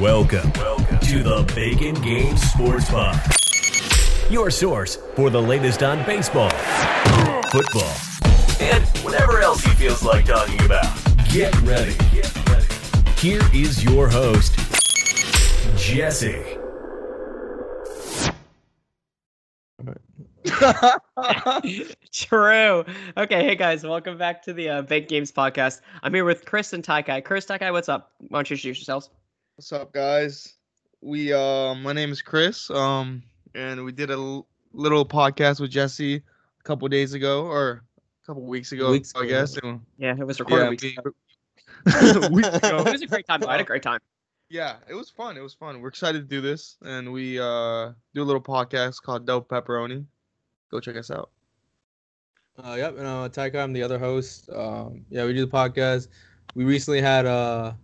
Welcome, Welcome to the Bacon Game Sports Pod, your source for the latest on baseball, football, and whatever else he feels like talking about. Get ready. Get ready. Here is your host, Jesse. True. Okay, hey guys, welcome back to the uh, Big Games podcast. I'm here with Chris and Taikai. Chris, Taikai, what's up? Why don't you introduce yourselves? What's up, guys? We uh, my name is Chris. Um, and we did a l- little podcast with Jesse a couple days ago, or a couple weeks ago, Weeks I ago. guess. and- Yeah, it was recorded yeah, weeks ago. weeks ago. It was a great time. I had a great time. Yeah, it was fun. It was fun. We're excited to do this, and we uh do a little podcast called Dope Pepperoni. Go check us out. Uh, yep, and uh, Taika, I'm the other host. Um, yeah, we do the podcast. We recently had a,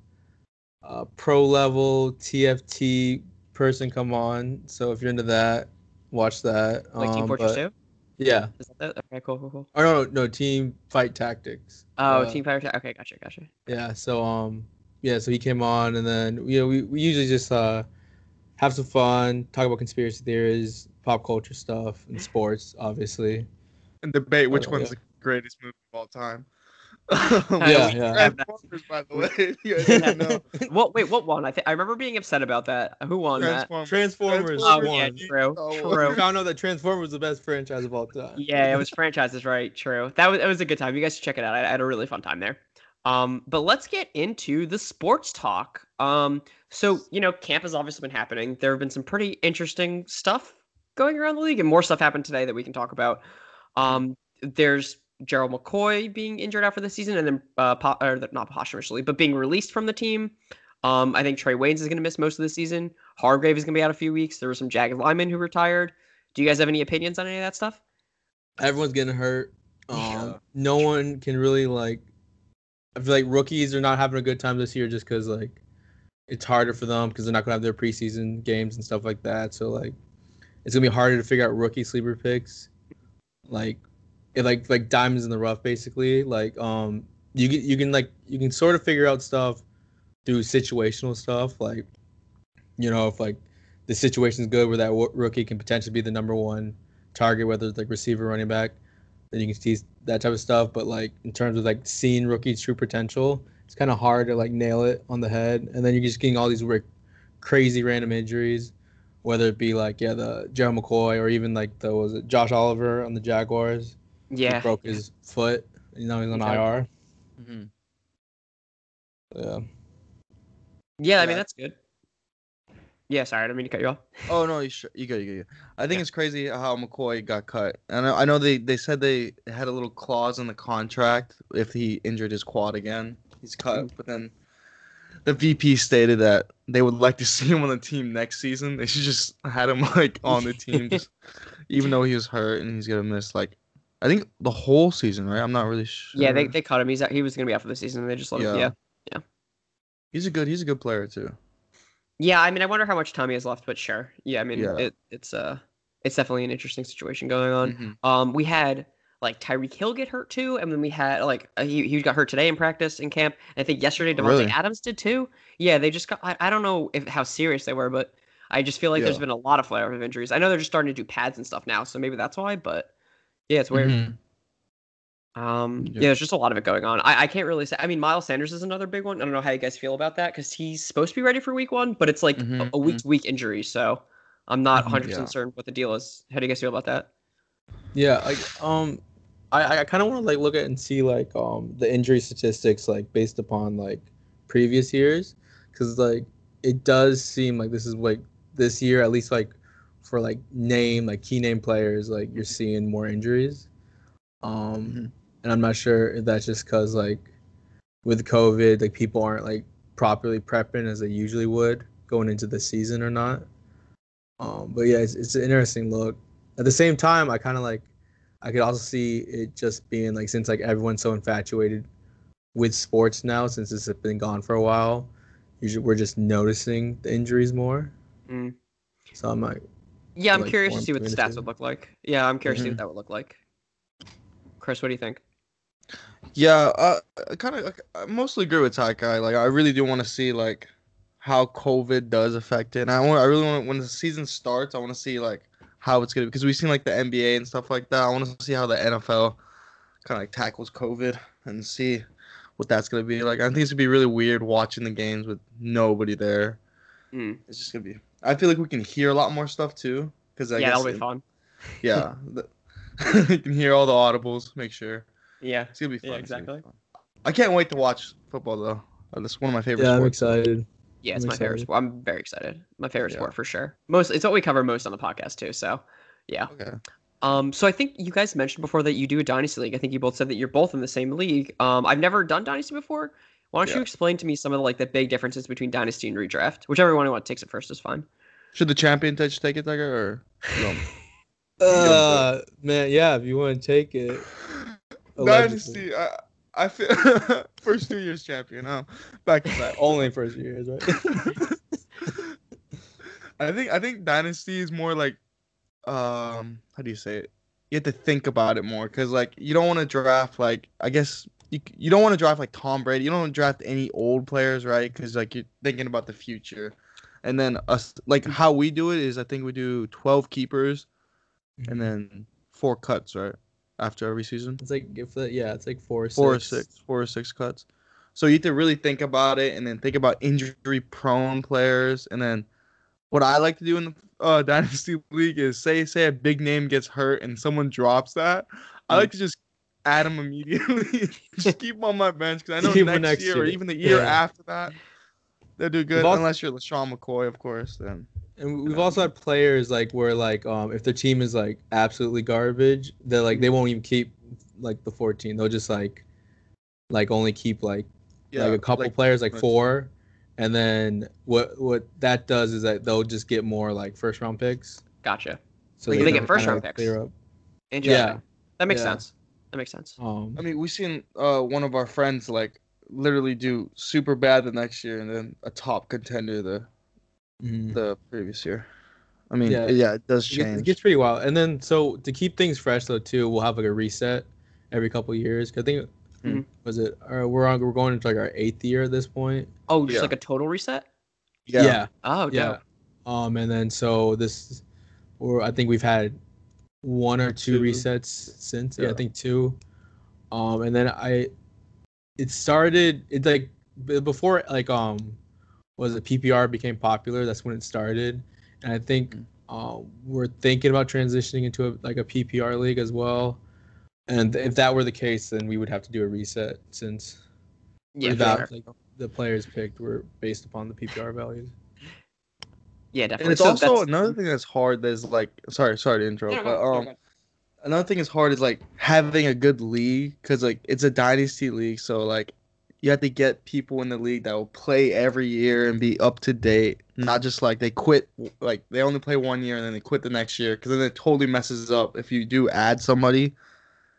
a pro level TFT person come on, so if you're into that, watch that. Like Team Um, Fortress but- 2? Yeah. Is that it? Okay, cool, cool, cool. Oh no, no, Team Fight Tactics. Oh, Uh, Team Fire. Okay, gotcha, gotcha. Yeah. So um, yeah, so he came on, and then you know we, we usually just uh have some fun, talk about conspiracy theories, pop culture stuff, and sports, obviously. And debate which one's yeah. the greatest movie of all time. Yeah, yeah. Transformers, by the way. You guys didn't know. What? Wait, what won? I think I remember being upset about that. Who won that? Transformers. Transformers Oh, Transformers. yeah, won. true, Oh, We true. found out that Transformers was the best franchise of all time. Yeah, it was franchises, right? True. That was it was a good time. You guys should check it out. I, I had a really fun time there. Um, but let's get into the sports talk. Um, so you know, camp has obviously been happening. There have been some pretty interesting stuff going around the league, and more stuff happened today that we can talk about. Um, there's Gerald McCoy being injured after the season, and then uh, po- or not posthumously, but being released from the team. Um, I think Trae Waynes is going to miss most of the season. Hargrave is going to be out a few weeks. There were some jagged linemen who retired. Do you guys have any opinions on any of that stuff? Everyone's getting hurt. Um, Yeah. No one can really like. I feel like rookies are not having a good time this year just because like it's harder for them because they're not gonna have their preseason games and stuff like that. So like it's gonna be harder to figure out rookie sleeper picks. Like it like like diamonds in the rough basically. Like um you can you can like you can sort of figure out stuff through situational stuff like you know if like the situation's good where that w- rookie can potentially be the number one target, whether it's like receiver, running back, then you can see that type of stuff. But like in terms of like seeing rookies' true potential, it's kind of hard to like nail it on the head. And then you're just getting all these like crazy random injuries, whether it be like yeah the Joe McCoy or even like the was it Josh Oliver on the Jaguars. He Yeah. broke his foot. You know he's on Okay. IR. Mhm. Yeah. Yeah, I mean that's good. Yeah, sorry, I didn't mean to cut you off. Oh no, you sh- you good, you good. you good. I think it's crazy how McCoy got cut. I know, I know they, they said they had a little clause in the contract if he injured his quad again, he's cut. Mm. But then the VP stated that they would like to see him on the team next season. They should just had him like on the team, just, even though he was hurt and he's gonna miss like I think the whole season, right? I'm not really sure. Yeah, they, they cut him. He's out, he was gonna be out for the season. and They just let him. Yeah. Yeah. he's a good he's a good player too. Yeah, I mean, I wonder how much Tommy has left, but sure. Yeah, I mean, Yeah. it, it's uh, it's definitely an interesting situation going on. Mhm. Um, we had like Tyreek Hill get hurt too, and then we had like uh, he he got hurt today in practice in camp. I think yesterday Davante Really? Adams did too. Yeah, they just got. I, I don't know if how serious they were, but I just feel like there's been a lot of flare of injuries. I know they're just starting to do pads and stuff now, so maybe that's why. But yeah, it's weird. Mhm. Um, yeah. Yeah. there's just a lot of it going on. I, I can't really say. I mean, Miles Sanders is another big one. I don't know how you guys feel about that because he's supposed to be ready for week one, but it's like a, Mhm, a week to week injury. So I'm not Mhm, 100 yeah. percent certain what the deal is. How do you guys feel about that? Yeah, like um, I I kind of want to like look at and see like um the injury statistics like based upon like previous years, because like it does seem like this is like this year at least like for like name like key name players like you're seeing more injuries, um, Mhm. And I'm not sure if that's just because like with COVID like people aren't like properly prepping as they usually would going into the season or not. Um, but yeah, it's, it's an interesting look. At the same time, I kind of like, I could also see it just being like since like everyone's so infatuated with sports now, since it's been gone for a while, usually we're just noticing the injuries more. Mm. So I'm like, Yeah, I'm like, curious to see what the stats would look like. Yeah, I'm curious to see what that would look like. Chris, what do you think? Yeah, uh, I kind of I mostly agree with Takai. Like, I really do want to see like how COVID does affect it. And I want, I really want when the season starts, I want to see like how it's gonna because we've seen like the NBA and stuff like that. I want to see how the NFL kind of like tackles COVID and see what that's gonna be like. I think it's gonna be really weird watching the games with nobody there. Mm. It's just gonna be. I feel like we can hear a lot more stuff too because I yeah, guess that'll be it- fun. yeah, the, you can hear all the audibles. Make sure Yeah. it's gonna be fun. Yeah, it's be exactly. fun. I can't wait to watch football though. Uh, That's one of my favorite. Yeah, I'm sports. excited. Yeah, it's I'm my favorite sport. I'm very excited. My favorite Yeah. sport for sure. Most it's what we cover most on the podcast too. So, yeah. Okay. Um, so I think you guys mentioned before that you do a dynasty league. I think you both said that you're both in the same league. Um, I've never done dynasty before. Why don't you explain to me some of the like the big differences between dynasty and redraft? Whichever one you want takes it first is fine. Should the champion touch take it, Tiger, or no? Uh, man, yeah, if you want to take it. Allegedly. Dynasty. I, I feel first two years champion. Huh? Back to back. Only first years, right? I think I think dynasty is more like, um, how do you say it? You have to think about it more because like you don't want to draft like I guess you you don't want to draft like Tom Brady. You don't want to draft any old players, right? Because like you're thinking about the future. And then us like how we do it is I think we do twelve keepers and then four cuts, right? After every season. It's like if the, yeah, it's like four, four or six. six, four or six cuts. So you have to really think about it, and then think about injury-prone players, and then what I like to do in the uh, dynasty league is say say a big name gets hurt and someone drops that, I Mm. like to just add him immediately, just keep him on my bench because I know next, next year, or even the year Yeah. after that they'll do good. unless you're LeSean McCoy, of course. Then And we've also had players like where like um if their team is like absolutely garbage, they're like they won't even keep like the 14. They'll just like like only keep like yeah, like a couple players like four and then what what that does is that they'll just get more like first round picks. Gotcha. So Like, they can get first round picks. clear up. Interesting. Yeah. That makes Yeah. sense. That makes sense. Um I mean, we've seen uh, one of our friends like literally do super bad the next year, and then a top contender the mhm. the previous year. I mean, yeah, Yeah. it does gets- change. It gets pretty wild. And then so to keep things fresh though too, we'll have like a reset every couple years. 'Cause I think Mhm. was it uh, we're on we're going into like our eighth year at this point. Oh, just Yeah. like a total reset? yeah. yeah. Oh, yeah. dope. Um, and then so this, or I think we've had one or two Two. resets since. Yeah, I think two. Um, and then I, it started. It's like before like um, was it PPR became popular? That's when it started, and I think Mm. um, we're thinking about transitioning into a, like a PPR league as well. And if that were the case, then we would have to do a reset since Yeah, for that, sure. like, the players picked were based upon the PPR values. Yeah, definitely. And it's So also that's- another thing that's hard. That's like, sorry, sorry to interrupt, No, but go- go- um, go. another thing is hard is like having a good league because like it's a dynasty league, so like you have to get people in the league that will play every year and be up to date, not just like they quit, like they only play one year and then they quit the next year because then it totally messes up. If you do add somebody,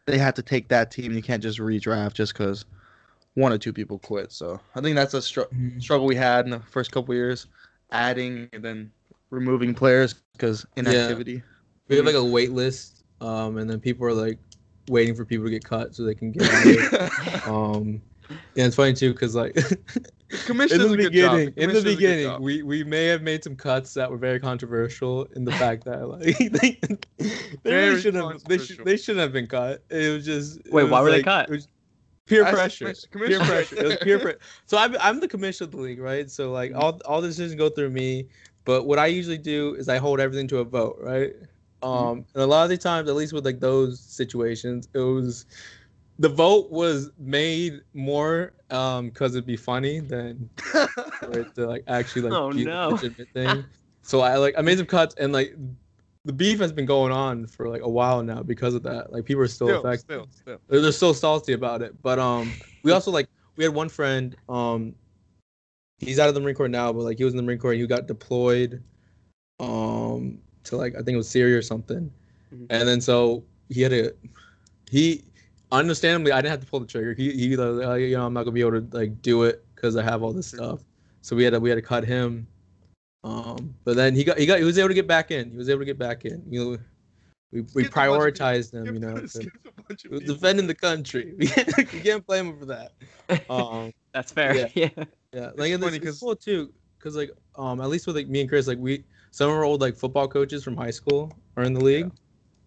they have to take that team. You can't just redraft just because one or two people quit. So I think that's a str- struggle we had in the first couple years, adding and then removing players because inactivity. We have like a wait list, um, and then people are like waiting for people to get cut so they can get um, yeah, it's funny too because like Commission in the a good job. beginning, in the commission does a good beginning, we we may have made some cuts that were very controversial in the fact that like they, they Very really shouldn't have they, should, they shouldn't have been cut. It was just it Wait, why was, were they cut? it was peer Ask pressure. commission- Peer pressure. It was peer pressure. So I'm I'm the commissioner of the league, right? So like Mm-hmm. all all decisions go through me. But what I usually do is I hold everything to a vote, right? Mm-hmm. Um, and a lot of the times, at least with like those situations, it was the vote was made more um because it'd be funny than for it to like actually like Oh, be no. legitimate thing. so I like I made some cuts and like the beef has been going on for like a while now because of that. Like people are still, still, affected. still, still. They're, they're so salty about it. But um, we also like we had one friend. Um, he's out of the Marine Corps now, but like he was in the Marine Corps and he got deployed, um, to like I think it was Syria or something. Mhm. And then so he had a he, understandably I didn't have to pull the trigger. He he uh, you know I'm not gonna be able to like do it because I have all this stuff. So we had to we had to cut him. Um, but then he got he got he was able to get back in. He was able to get back in. You know, we, we Skipped a bunch prioritize them. You know, to- skipped a bunch of we're people. defending the country. We can't, we can't blame them for that. Um, That's fair. Yeah. Yeah. yeah, like and funny it's, 'cause- it's cool too, because like um at least with like me and Chris, like we some of our old like football coaches from high school are in the league.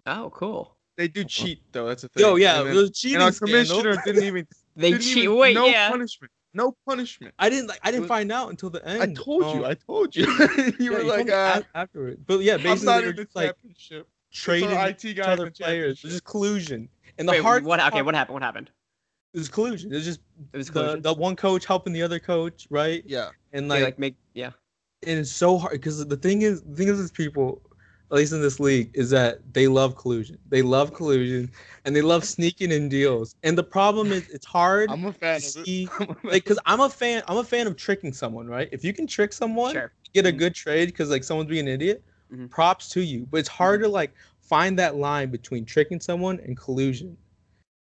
Oh, cool. They do cheat though. That's a thing. Yo, yeah, And, then- those cheating and our scandal. commissioner didn't even. They didn't cheat. even- Wait, no yeah. punishment. No punishment. I didn't like. I didn't was- find out until the end. I told you. Um, I told you. you yeah, were you like, told me uh, afterward. But yeah, I'm basically not they in the just like championship. trading It's our each IT guy in other the players. There's just collusion. And the Wait, hard what? Okay, part what happened? What happened? is collusion. It's just It was collusion. the one coach helping the other coach, right? Yeah. And They, like, like make yeah. and it's so hard because the thing is, the thing is, these people, at least in this league, is that they love collusion. They love collusion, and they love sneaking in deals. And the problem is, it's hard I'm a to fan of it. see, I'm a fan. like, because I'm a fan. I'm a fan of tricking someone, right? If you can trick someone, Sure. get a good trade because like someone's being an idiot, Mhm. props to you. But it's hard to like find that line between tricking someone and collusion.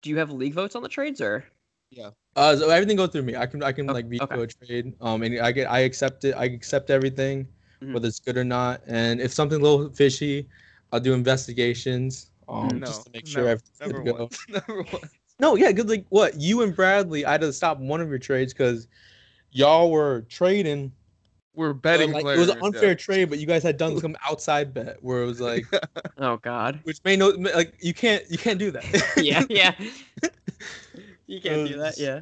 Do you have league votes on the trades or? Yeah. Uh, so everything goes through me. I can I can Oh, like veto okay. a trade. Um, and I get I accept it. I accept everything, Mhm. whether it's good or not. And if something's a little fishy, I'll do investigations. Um, no, just to make never, sure everything's never good to go. Never once. No, yeah, because like what you and Bradley, I had to stop one of your trades because y'all were trading. We're but, betting like, players. it was an yeah. unfair trade, but you guys had done some outside bet where it was like, Oh God. which may no like you can't you can't do that. yeah, yeah. you can't do that. Yeah.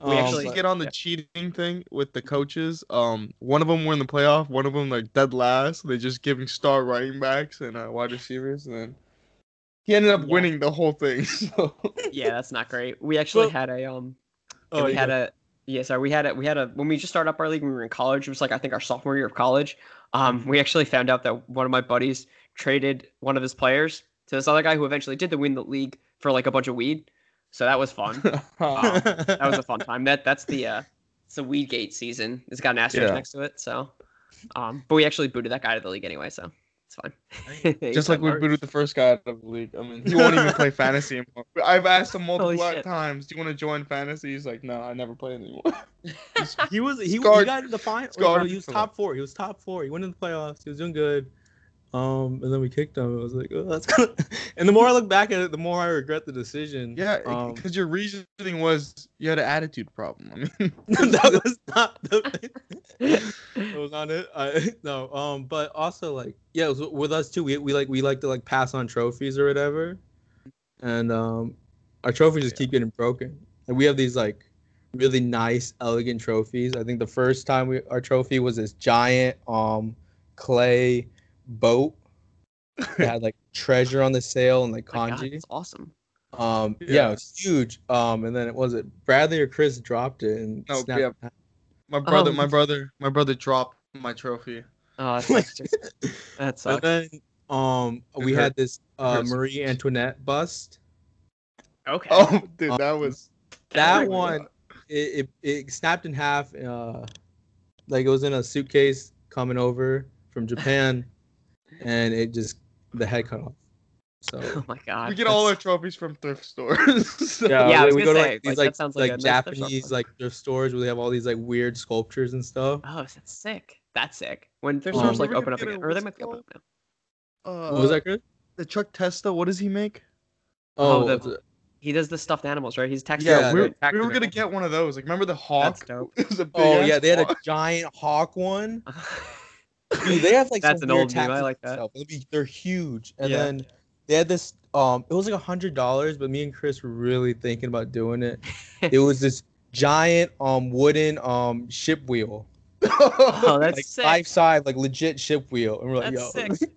Um, We We actually- get on the yeah. cheating thing with the coaches. Um, one of them were in the playoff. One of them like dead last. They just giving star running backs and uh, wide receivers, and then he ended up Yeah. winning the whole thing. So Yeah, that's not great. We actually Well- had a um oh, we you had a yeah, sorry, we had a we had a when we just started up our league when we were in college, it was like I think our sophomore year of college. Um, we actually found out that one of my buddies traded one of his players to this other guy who eventually did the win the league for like a bunch of weed. So that was fun. Um, that was a fun time. That that's the uh it's the Weedgate season. It's got an asterisk Yeah. next to it. So um but we actually booted that guy to the league anyway, so it's fine. just like we booted the first guy out of the league. I mean, he won't even play fantasy anymore. I've asked him multiple times, "Do you want to join fantasy?" He's like, "No, I never play anymore." he was he, he got in the final. scarred He was top four. He was top four. He went in the playoffs. He was doing good. Um, and then we kicked him. I was like, oh, that's good. And the more I look back at it, the more I regret the decision. yeah, Um, because your reasoning was you had an attitude problem. I mean, that was not the, that was not it. I, no. Um, but also like, yeah, it was with us too. We, we like we like to like pass on trophies or whatever, and um, our trophies just keep getting broken. And we have these like really nice, elegant trophies. I think the first time we our trophy was this giant um clay boat that had like treasure on the sail and like Oh kanji. it's awesome. Um, yeah. Yeah. it was huge. Um, and then it was it Bradley or Chris dropped it and No, snapped yeah. it my brother, Oh. my brother, my brother dropped my trophy. Oh, that sucks. dude. that And then um It we hurt- had this uh. Marie Antoinette bust. Okay. Oh, dude, that Um, was That Really? one it, it, it snapped in half. Uh, like it was in a suitcase coming over from Japan, and it just the head cut off. So Oh my god. we get all our trophies from thrift stores. So- yeah, Yeah, I we, was we gonna go to like these like, like that sounds like, like a nice thrift store. Japanese like thrift stores where they have all these like weird sculptures and stuff. Oh, that's sick. That's sick. When thrift Um, stores like open up get a- again, or they might be open up now. Uh, what was that, good? The Chuck Testa. What does he make? Oh, Oh, the- it's- He does the stuffed animals, right? He's texting. Yeah, Yeah, we, the were, we were gonna get one of those. Like, remember the hawk? That's dope. It was a big oh yeah, they had a giant hawk one. Dude, they have like That's some an weird old meme, I like that. stuff. They'll be- They're huge, and Yeah. then they had this. Um, it was like a hundred dollars, but me and Chris were really thinking about doing it. It was this giant um wooden um ship wheel, oh, that's like sick. life size, like legit ship wheel, and we're like, That's yo, sick.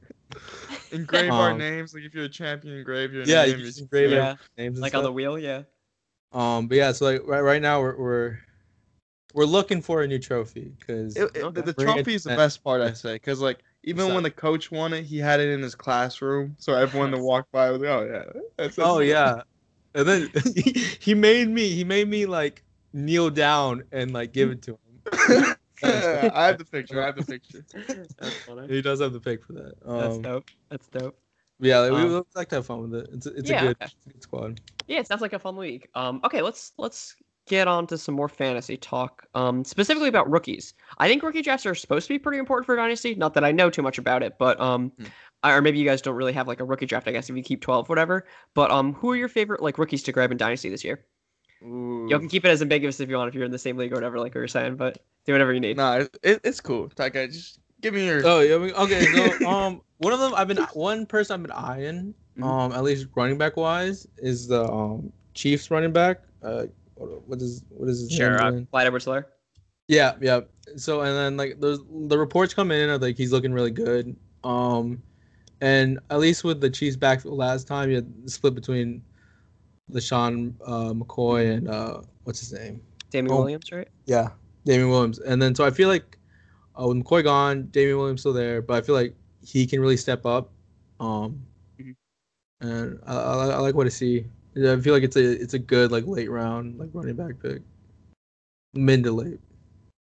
engrave our Um, names. Like, if you're a champion, engrave your yeah, name. you just engrave Yeah. our names and Like on the wheel, yeah. Um, but yeah, so like right, right now we're we're we're looking for a new trophy because It, it- Okay. the, the trophy is the best part, I say, because like even What's when the coach won it, he had it in his classroom, so everyone that walked by was like, "Oh yeah, that's, that's oh yeah, and then he, he made me he made me like kneel down and like give it to him. I have the picture. I have the picture. That's funny. He does have the pick for that. That's Um, dope. That's dope. yeah, like, we Um, would like to have fun with it. It's a, it's Yeah, a good, okay. squad. Yeah, it sounds like a fun week. Um, okay, let's let's get on to some more fantasy talk. Um, specifically about rookies. I think rookie drafts are supposed to be pretty important for dynasty. Not that I know too much about it, but um, Hmm. or maybe you guys don't really have like a rookie draft. I guess if you keep twelve, whatever. But um, who are your favorite like rookies to grab in Dynasty this year? Ooh. You can keep it as ambiguous if you want, if you're in the same league or whatever, like we were saying. But do whatever you need. Nah, it, it, it's cool. That guy, just give me your. Oh yeah. I mean, okay. So um, one of them I've been one person I've been eyeing, Mhm. um, at least running back wise, is the um Chiefs running back. Uh, what is what is his Sure, name? uh, again? Clyde Edwards-Helaire. Yeah, yeah. So and then like those the reports come in of like he's looking really good. Um, and at least with the Chiefs backfield last time, you had the split between LeSean uh, McCoy and uh, what's his name? Damien Oh. Williams, right? Yeah, Damien Williams. And then so I feel like uh, with McCoy gone, Damien Williams still there, but I feel like he can really step up. Um, Mhm. and I, I, I like what I see. I feel like it's a it's a good like late round like running back pick, mid to late.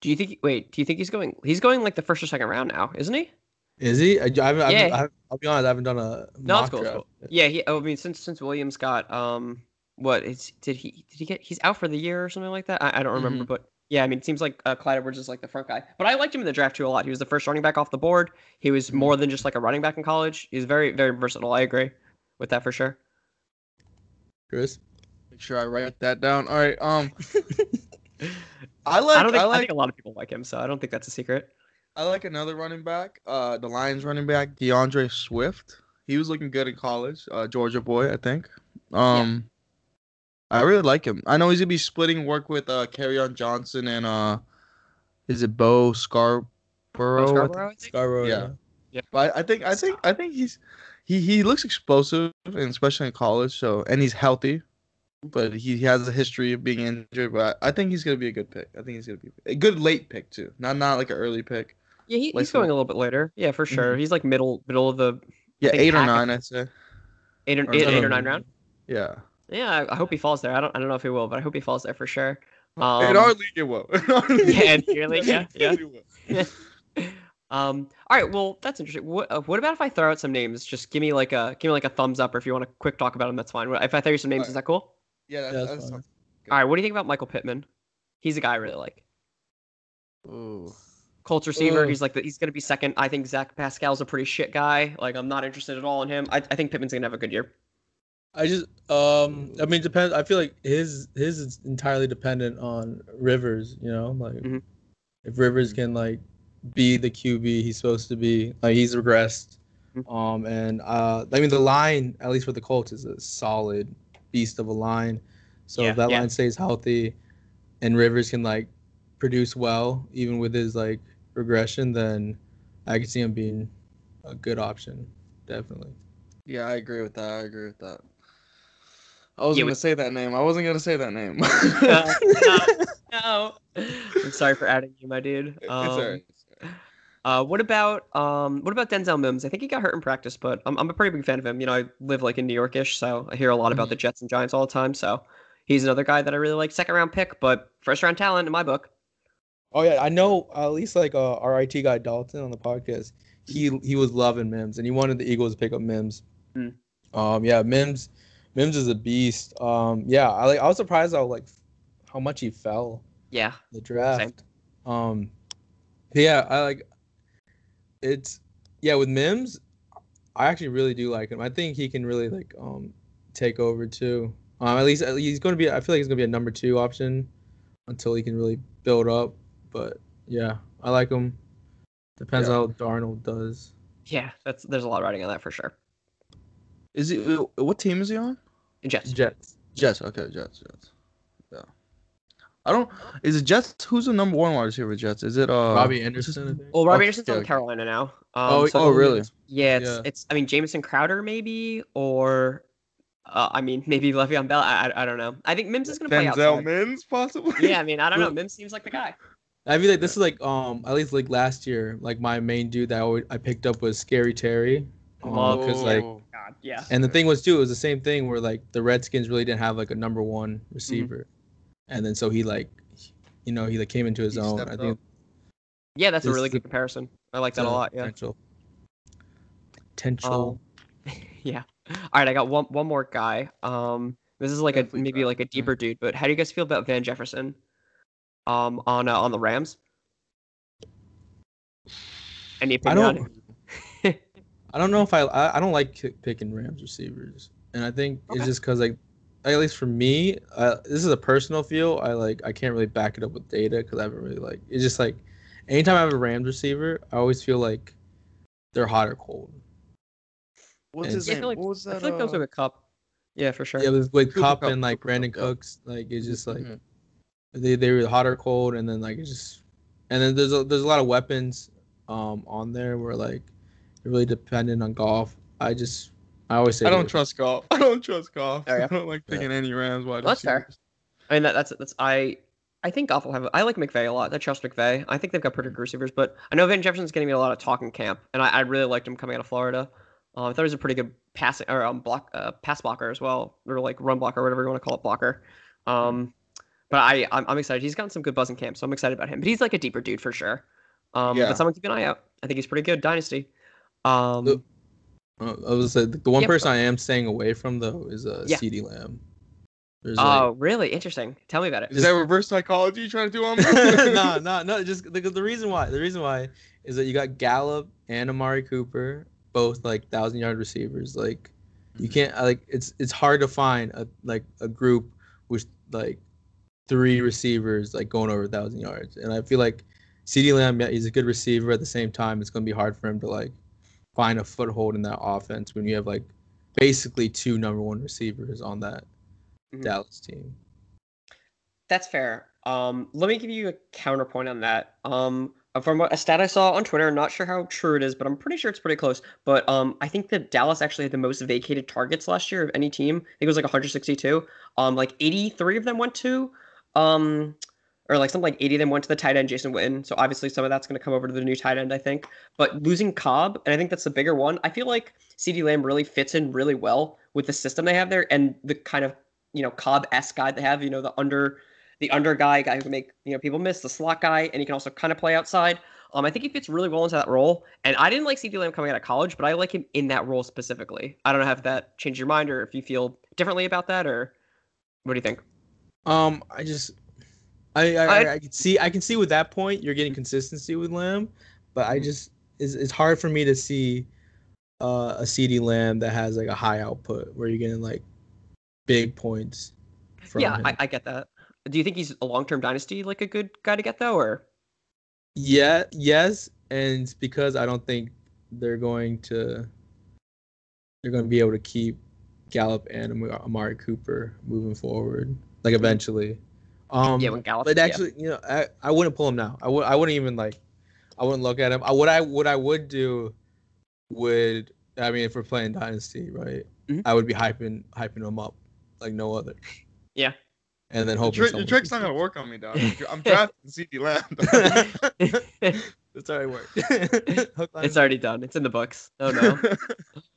Do you think? Wait, do you think he's going? He's going like the first or second round now, isn't he? Is he? I, I haven't, Yeah. I haven't- I'll be honest. I haven't done a No, mock cool. draft. cool. Yeah, he. oh, I mean, since since Williams got um, what is did he did he get? He's out for the year or something like that. I, I don't remember, Mhm. but yeah, I mean, it seems like uh, Clyde Edwards is like the front guy. But I liked him in the draft too a lot. He was the first running back off the board. He was Mhm. more than just like a running back in college. He's very very versatile. I agree with that for sure. Chris. Make sure I write that down. All right. Um, I like. I don't think I, I like. think a lot of people like him, so I don't think that's a secret. I like another running back. Uh, the Lions running back DeAndre Swift. He was looking good in college. Uh, Georgia boy, I think. Um, I really like him. I know he's gonna be splitting work with uh on Johnson and uh, is it Bo Scarborough? Bo Scarborough, I think? Scarborough. Yeah. Yeah. But I think I think I think he's he he looks explosive and especially in college. So and he's healthy, but he has a history of being injured. But I think he's gonna be a good pick. I think he's gonna be a good late pick too. Not not like an early pick. Yeah, he, he's going a little bit later. Yeah, for sure. He's like middle middle of the Yeah, eight or nine, I'd say. eight or, Or eight, eight or nine round. Yeah. Yeah, I, I hope he falls there. I don't I don't know if he will, but I hope he falls there for sure. Um, in our league, it will. In our league- Yeah, in your league, yeah, yeah. will. Um. All right. Well, that's interesting. What uh, What about if I throw out some names? Just give me like a give me like a thumbs up, or if you want to quick talk about them, that's fine. If I throw you some names, is that cool? Yeah, that's, Yeah, that's, that's fine. All right. What do you think about Michael Pittman? He's a guy I really like. Ooh. Colts receiver. Ugh. He's like the, he's gonna be second. I think Zach Pascal's a pretty shit guy. Like I'm not interested at all in him. I, I think Pittman's gonna have a good year. I just um I mean depends I feel like his his is entirely dependent on Rivers, you know, like Mhm. if Rivers can like be the QB he's supposed to be, like he's regressed. Mhm. Um and uh I mean the line at least for the Colts is a solid beast of a line. So Yeah, if that yeah. line stays healthy and Rivers can like produce well even with his like regression then I could see him being a good option, definitely. Yeah, I agree with that. I agree with that. I was Yeah, gonna we- say that name. I wasn't gonna say that name. Uh, no, no. I'm sorry for adding you, my dude. It's Um, alright. Uh, what about um, what about Denzel Mims? I think he got hurt in practice, but I'm, I'm a pretty big fan of him. You know, I live like in New Yorkish, so I hear a lot about the Jets and Giants all the time. So he's another guy that I really like. Second round pick, but first round talent in my book. Oh yeah, I know at least like uh, our IT guy Dalton on the podcast. He he was loving Mims and he wanted the Eagles to pick up Mims. Mm. Um yeah, Mims Mims is a beast. Um yeah, I like I was surprised how like how much he fell Yeah, the draft. Um yeah, I like it's yeah, with Mims, I actually really do like him. I think he can really like um take over too. Um at least he's going to be I feel like he's going to be a number 2 option until he can really build up. But yeah, I like him. Depends Yeah. how Darnold does. yeah. That's there's a lot riding on that for sure. Is he? What team is he on? Jets. Jets. Jets. Okay, Jets. Jets. Yeah. I don't. Is it Jets? Who's the number one wide receiver with Jets? Is it uh? Robby Anderson, I think. Well, Robby Okay, Anderson's on okay. Carolina now. Um, Oh, so- oh, really? Yeah, it's Yeah. it's. I mean, Jamison Crowder maybe, or uh, I mean, maybe Le'Veon Bell. I, I I don't know. I think Mims is gonna play Denzel outside. Mims, possibly. Yeah, I mean, I don't know. Mims seems like the guy. I feel like this is like um at least like last year, like my main dude that I, always, I picked up was Scary Terry. Love because like Oh. God, yeah. and the thing was too, it was the same thing where like the Redskins really didn't have like a number one receiver, and then so he like, you know, he like came into his He own. I think up. Yeah, that's a really good comparison. I like that a lot. Yeah. Potential. Potential. yeah. All right, I got one one more guy. Um, this is like a maybe like a deeper dude, but how do you guys feel about Van Jefferson? Um, on uh, on the Rams. Any I opinion on don't. I don't know if I I, I don't like picking Rams receivers, and I think Okay. it's just because like at least for me, uh, this is a personal feel. I like I can't really back it up with data because I haven't really like it's just like anytime I have a Rams receiver, I always feel like they're hot or cold. What's And- his Yeah, I name? feel like, what was that? I that? feel like those uh, are a cup. Yeah, for sure. Yeah, with, with Cooper Kupp and like Cooper Brandon Kupp, yeah. Cooks, like it's just like mhm. they they were hot or cold, and then like it's just and then there's a, there's a lot of weapons um on there where like you're really dependent on Goff. I just I always say I don't that- trust Goff. I don't trust Goff. I don't like Yeah. picking any Rams wide That's fair. receivers. I mean, that, that's that's I. I think Goff will have. I like McVay a lot. I trust McVay. I think they've got pretty good receivers, but I know Van Jefferson's getting me a lot of talk in camp, and I, I really liked him coming out of Florida. Um, I thought he was a pretty good passing or um, block uh, pass blocker as well, or like run blocker, whatever you want to call it, blocker. Um, but I I'm, I'm excited. He's gotten some good buzz in camp, so I'm excited about him. But he's like a deeper dude for sure. Um, Yeah. but someone keep an eye out. I think he's pretty good. Dynasty. Um, Look, Uh, I was say the, the one Yeah, person I am staying away from though is uh, Yeah. CeeDee Lamb. There's oh, really interesting. Tell me about it. Is that reverse psychology you're trying to do on me? like, no, no, no. Just because the reason why, the reason why is that you got Gallup and Amari Cooper, both like thousand yard receivers. Like you can't like it's it's hard to find a like a group with like three receivers like going over a thousand yards. And I feel like CeeDee Lamb, yeah, he's a good receiver. At the same time, it's gonna be hard for him to like find a foothold in that offense when you have like basically two number one receivers on that Mhm. Dallas team. That's fair. Um, let me give you a counterpoint on that. Um, from a stat I saw on Twitter, not sure how true it is, but I'm pretty sure it's pretty close. But um, I think that Dallas actually had the most vacated targets last year of any team. I think it was like 162. Um, like 83 of them went to, um, or like something like 80 of them went to the tight end Jason Witten. So obviously some of that's going to come over to the new tight end, I think. But losing Cobb, and I think that's the bigger one. I feel like CeeDee Lamb really fits in really well with the system they have there and the kind of you know Cobb s guy they have. You know the under the under guy, guy who can make you know people miss, the slot guy, and he can also kind of play outside. Um, I think he fits really well into that role. And I didn't like CeeDee Lamb coming out of college, but I like him in that role specifically. I don't know if that changed your mind or if you feel differently about that, or what do you think? Um, I just, I, I, I- I, can see, I can see with that point you're getting consistency with Lamb, but I just, it's, it's hard for me to see, uh, a CeeDee Lamb that has like a high output where you're getting like big points. Yeah. I, I get that. Do you think he's a long term dynasty, like a good guy to get though, or yeah, yes, and because I don't think they're going to, they're going to be able to keep Gallup and Amari Cooper moving forward, like eventually. Um, yeah, when Gallup? But yeah. actually, you know, I, I wouldn't pull him now. I would I wouldn't even like I wouldn't look at him. I, what I what I would do would I mean if we're playing Dynasty, right? Mhm. I would be hyping hyping him up like no other. Yeah. And then Your, hoping trick, your someone trick's not gonna work on me, dog. I'm drafting CeeDee Lamb. dog. It's already worked. It's already done. It's in the books. Oh no.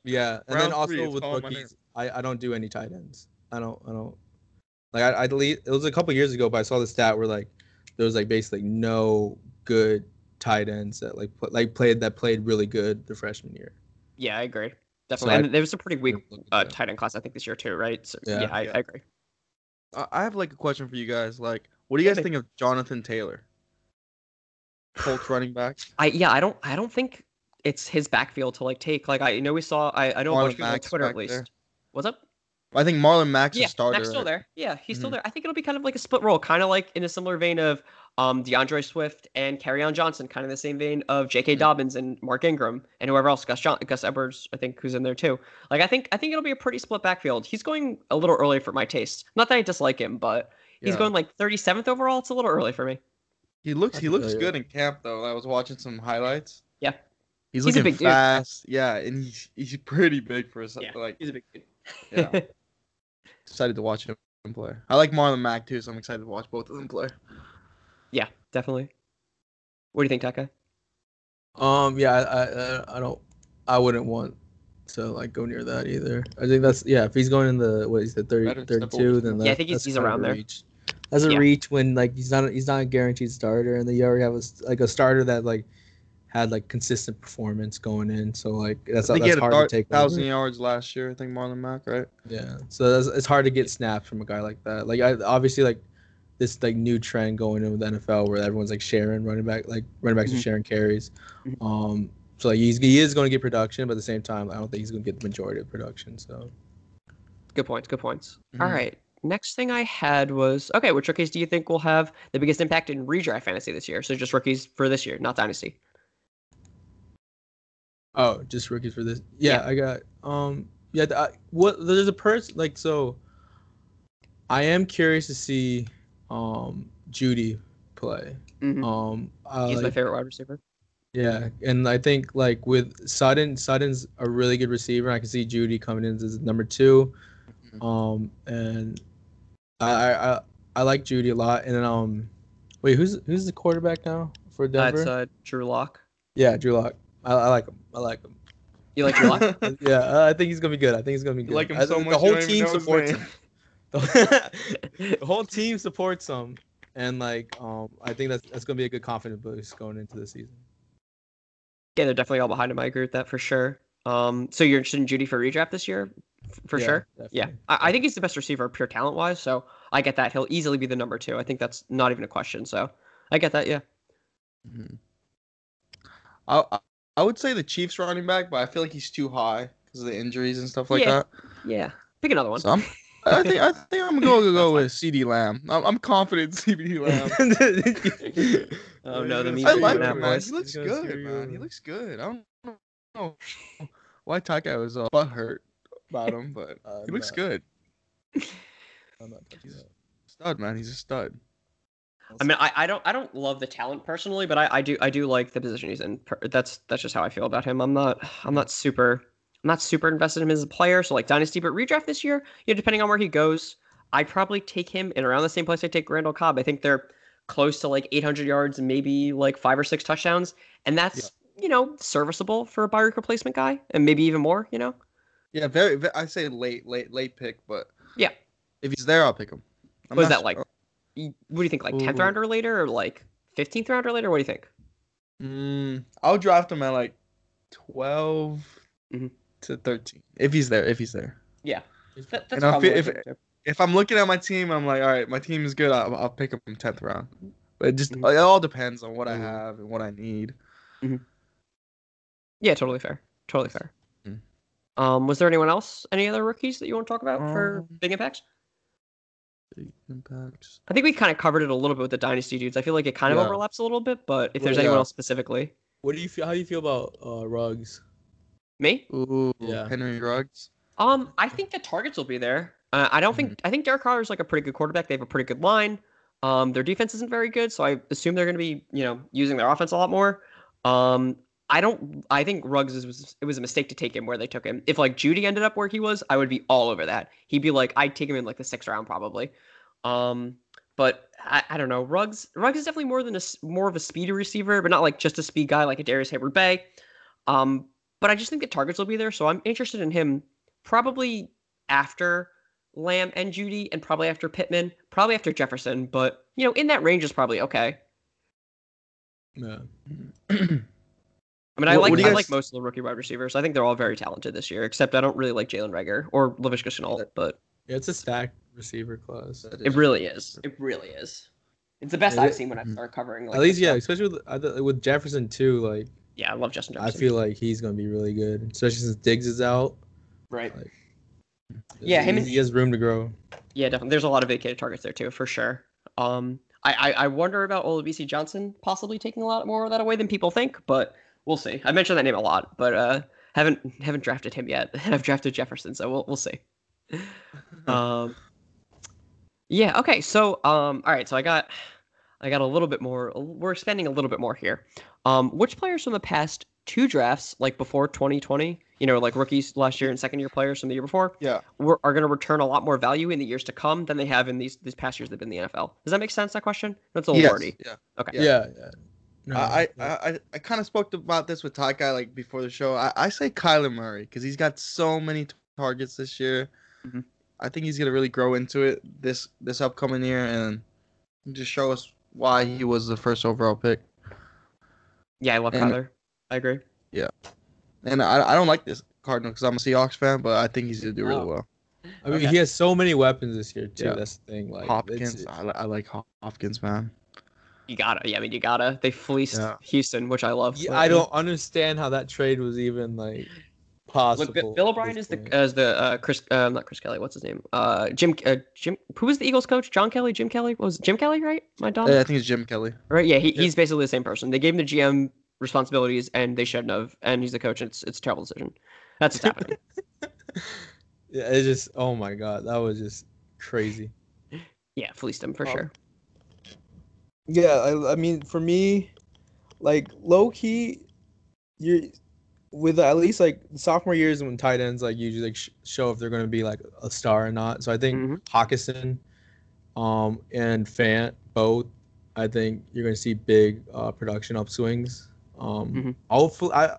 Yeah, and Round then also it's with calling my name. rookies, I, I don't do any tight ends. I don't I don't like I I delete. It was a couple years ago, but I saw the stat where like there was like basically no good tight ends that like pl- like played that played really good the freshman year. yeah, I agree. Definitely. I- and there was a pretty weak uh, tight end class, I think, this year too, right? So, Yeah. yeah, I, Yeah. I agree. I I have like a question for you guys. Like, what do you guys think of Jonathan Taylor? Colts running back. I yeah, I don't I don't think it's his backfield to like take. Like I know we saw I, I know a bunch Marlon of people on Twitter at least. there. What's up? I think Marlon Mack's yeah, a starter. Mack's still there. Yeah, he's still Mhm. there. I think it'll be kind of like a split role, kind of like in a similar vein of um DeAndre Swift and on Johnson, kind of the same vein of J.K. Mhm. Dobbins and Mark Ingram and whoever else, Gus John- Gus Edwards, I think, who's in there too. Like I think I think it'll be a pretty split backfield. He's going a little early for my taste. Not that I dislike him, but he's Yeah. going like 37th overall. It's a little early for me. He looks I he looks good in camp though. I was watching some highlights. Yeah. He's, He's a looking big dude. fast. Yeah, and he's he's pretty big for his Yeah, like he's a big dude. Yeah. excited to watch him play. I like Marlon Mack too, so I'm excited to watch both of them play. yeah, definitely. What do you think, Taka? Um yeah, I, I I- I don't I wouldn't want to like go near that either. I think that's yeah, if he's going in the what is it 30, Better 32 over. then Yeah, I think he's- that's he's around a there. Reach. That's a Yeah. reach when like he's not he's not a guaranteed starter and then you already have a s- like a starter that like had like consistent performance going in. So like that's I think that's had a hard to take over. thousand yards last year. I think Marlon Mack, right? Yeah, so that's, it's hard to get snaps from a guy like that. Like I obviously like this like new trend going in with the NFL where everyone's like sharing running back, like running backs Mhm. are sharing carries. Mhm. Um, so like he's he is going to get production, but at the same time, I don't think he's going to get the majority of production. So Good points. Good points. Mhm. All right. Next thing I had was okay. Which rookies do you think will have the biggest impact in redraft fantasy this year? So just rookies for this year, not dynasty. Oh, just rookies for this. Yeah, Yeah. I got um yeah. I, what there's a person like so. I am curious to see um Jeudy play. Mhm. Um, I He's my favorite wide receiver. Yeah, and I think like with Sutton, Sutton's a really good receiver. I can see Jeudy coming in as number 2 Mhm. Um, and I, I I I like Jeudy a lot. And then um, wait, who's who's the quarterback now for Denver? That's uh, Drew Lock. yeah, Drew Lock. I, I like him. I like him. You like Drew Lock? yeah, uh, I think he's gonna be good. I think he's gonna be You good. like him I- so the much, you whole team supports him. The, the whole team supports him, and like um, I think that's that's gonna be a good confidence boost going into the season. yeah, they're definitely all behind him. I agree with that for sure. Um, so you're interested in Jeudy for redraft this year, for Yeah, sure. Yeah, definitely. I, I think he's the best receiver, pure talent wise. So I get that he'll easily be the number two. I think that's not even a question. So I get that. Yeah. Mhm. I, I I would say the Chiefs running back, but I feel like he's too high because of the injuries and stuff like Yeah. that. Yeah. Pick another one. So I'm, I think I think I'm gonna go, That's go fine. with CeeDee Lamb. I'm, I'm confident CeeDee Lamb. oh no, the He's memes I are like coming him, out, man. He looks good, screw man. He looks good. I don't know why Taka was uh, butt hurt about him, but Uh, he looks no. good. I'm not He's- that. Stud, man. He's a stud. I mean, I, I don't I don't love the talent personally, but I, I do I do like the position he's in. That's that's just how I feel about him. I'm not I'm not super I'm not super invested in him as a player. So like dynasty, but redraft this year, you know, depending on where he goes, I'd probably take him in around the same place I take Randall Cobb. I think they're close to like 800 yards and maybe like five or six touchdowns, and that's you know serviceable for a Byrick replacement guy, and maybe even more. You know, Yeah, very. ve- I say late, late, late pick, but Yeah. if he's there, I'll pick him. I'm What is that like? Sure. You- what do you think? Like 10th Ooh. round or later, or like 15th round or later? What do you think? Mm, I'll draft him at like 12 Mhm. to 13 if he's there. If he's there. That, that's And I probably feel if- If I'm looking at my team, I'm like, all right, my team is good. I'll, I'll pick him 10th round. But it just Mhm. it all depends on what I Mhm. have and what I need. Yeah, totally fair. Totally fair. Mm. Um, was there anyone else? Any other rookies that you want to talk about for Um, big impacts? Big impacts. I think we kind of covered it a little bit with the dynasty dudes. I feel like it kind of Yeah. overlaps a little bit, but if Well, there's anyone else specifically, What do you feel? How do you feel about uh, Ruggs? me, Ooh, Yeah. Henry Ruggs. um, I think the targets will be there. Uh, I don't think Mm-hmm. I think Derek Carr is like a pretty good quarterback. They have a pretty good line. Um, their defense isn't very good, so I assume they're going to be you know using their offense a lot more. Um, I don't. I think Ruggs is, was it was a mistake to take him where they took him. If like Jeudy ended up where he was, I would be all over that. He'd be like I'd take him in like the sixth round probably. Um, but I, I don't know. Ruggs Ruggs is definitely more than a more of a speedy receiver, but not like just a speed guy like a Darrius Heyward-Bey. Um, but I just think the targets will be there, so I'm interested in him probably after Lamb and Jeudy, and probably after Pittman, probably after Jefferson. But you know, in that range is probably okay. Yeah. I mean, I What- like what do I you like most of the rookie wide receivers. I think they're all very talented this year, except I don't really like Jalen Reagor or Laviska Shenault. But Yeah, it's a stacked receiver class. It really is. It really is. It's the best It I've is- seen when I start covering. Like, At least, yeah, stuff. especially with with Jefferson too. Like Yeah, I love Justin Jefferson. I feel like he's gonna be really good, especially since Diggs is out. right. Like, Yeah, him he, and- he has room to grow. Yeah, definitely. There's a lot of vacated targets there too, for sure. Um, I I, I wonder about Olabisi Johnson possibly taking a lot more of that away than people think, but we'll see. I mentioned that name a lot, but uh, haven't haven't drafted him yet, and I've drafted Jefferson, so we'll we'll see. um, yeah. Okay. So um, all right. So I got I got a little bit more. We're expanding a little bit more here. Um, which players from the past two drafts, like before 2020, you know, like rookies last year and second year players from the year before, Yeah. were, are going to return a lot more value in the years to come than they have in these these past years they've been in the NFL. Does that make sense? That question? That's a little Yes, wordy. Yeah. Okay. Yeah. Yeah, yeah. No, I. I, I, I kind of spoke about this with Ty Guy like before the show. I, I say Kyler Murray because he's got so many t- targets this year. Mhm. I think he's gonna really grow into it this this upcoming year and just show us why he was the first overall pick. Yeah, I love And- Kyler. I agree. Yeah, and I, I don't like this Cardinal because I'm a Seahawks fan, but I think he's gonna do really well. I mean, okay. he has so many weapons this year too. Yeah. That's the thing. Like Hopkins, it's- I, I like Hopkins, man. You gotta. Yeah, I mean, you gotta. They fleeced Yeah. Houston, which I love. Yeah, I don't understand how that trade was even like possible. Look, Bill O'Brien is the as the uh, Chris, uh, not Chris Kelly. What's his name? Uh, Jim. Uh, Jim. Who was the Eagles coach? John Kelly. Jim Kelly. What was it? Jim Kelly? Right? My dumb. Yeah, I think it's Jim Kelly. right. Yeah. He, yeah. He's basically the same person. They gave him the GM responsibilities, and they shouldn't have. And he's the coach. And it's it's a terrible decision. That's what's happening. Yeah, it's just oh my god, that was just crazy. Yeah, fleeced him for Um, sure. Yeah, I, I mean, for me, like low key, you're with at least like sophomore years when tight ends like usually like sh- show if they're going to be like a star or not. So I think Mhm. Hockenson, um, and Fant both, I think you're going to see big uh, production upswings. Um, Mhm. hopefully, I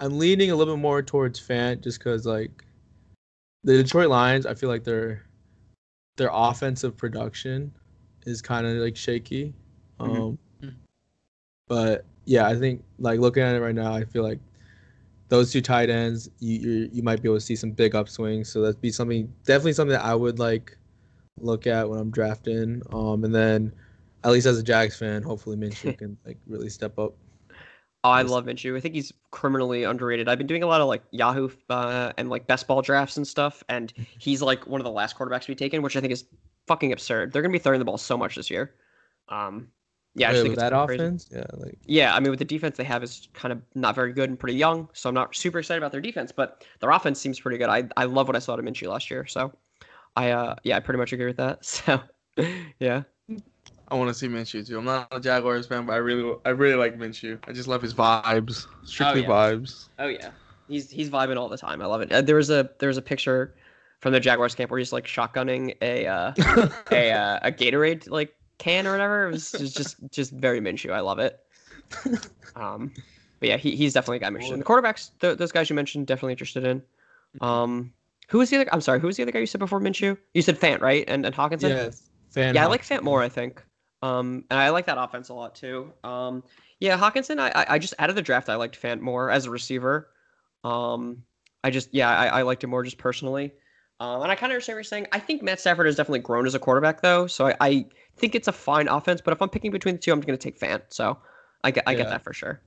I'm leaning a little bit more towards Fant just because like the Detroit Lions, I feel like their their offensive production is kind of like shaky. Mhm. Um, Mhm. but yeah, I think like looking at it right now, I feel like those two tight ends, you you, you might be able to see some big upswings. So that'd be something definitely something that I would like look at when I'm drafting. Um, and then at least as a Jags fan, hopefully Minshew can like really step up. Oh, I love Minshew. I think he's criminally underrated. I've been doing a lot of like Yahoo uh, and like best ball drafts and stuff, and he's like one of the last quarterbacks to be taken, which I think is fucking absurd. They're gonna be throwing the ball so much this year. Um, yeah, I just think it's that kinda crazy. offense, yeah, like Yeah, I mean, with the defense they have is kind of not very good and pretty young, so I'm not super excited about their defense. But their offense seems pretty good. I I love what I saw to Minshew last year, so I uh yeah I pretty much agree with that. So yeah, I want to see Minshew too. I'm not a Jaguars fan, but I really, I really like Minshew. I just love his vibes, strictly yeah. vibes. Oh yeah, he's he's vibing all the time. I love it. Uh, there was a there was a picture from the Jaguars camp where he's like shotgunning a uh, a uh, a Gatorade like can or whatever. It was just just, just very Minshew. I love it. Um, but yeah, he, he's definitely a guy I'm interested in. The quarterbacks, th- those guys you mentioned, definitely interested in. Um, who was the other? I'm sorry, who was the other guy you said before Minshew? You said Fant, right? And and Hockenson. yeah, fan. Yeah, I like Fant more. I think. Um, and I like that offense a lot too. Um, yeah, Hockenson. I, I I just out of the draft, I liked Fant more as a receiver. Um, I just yeah, I, I liked him more just personally. Um, and I kind of understand what you're saying. I think Matt Stafford has definitely grown as a quarterback though, so I, I think it's a fine offense. But if I'm picking between the two, I'm going to take Fant. So I get I get that for sure.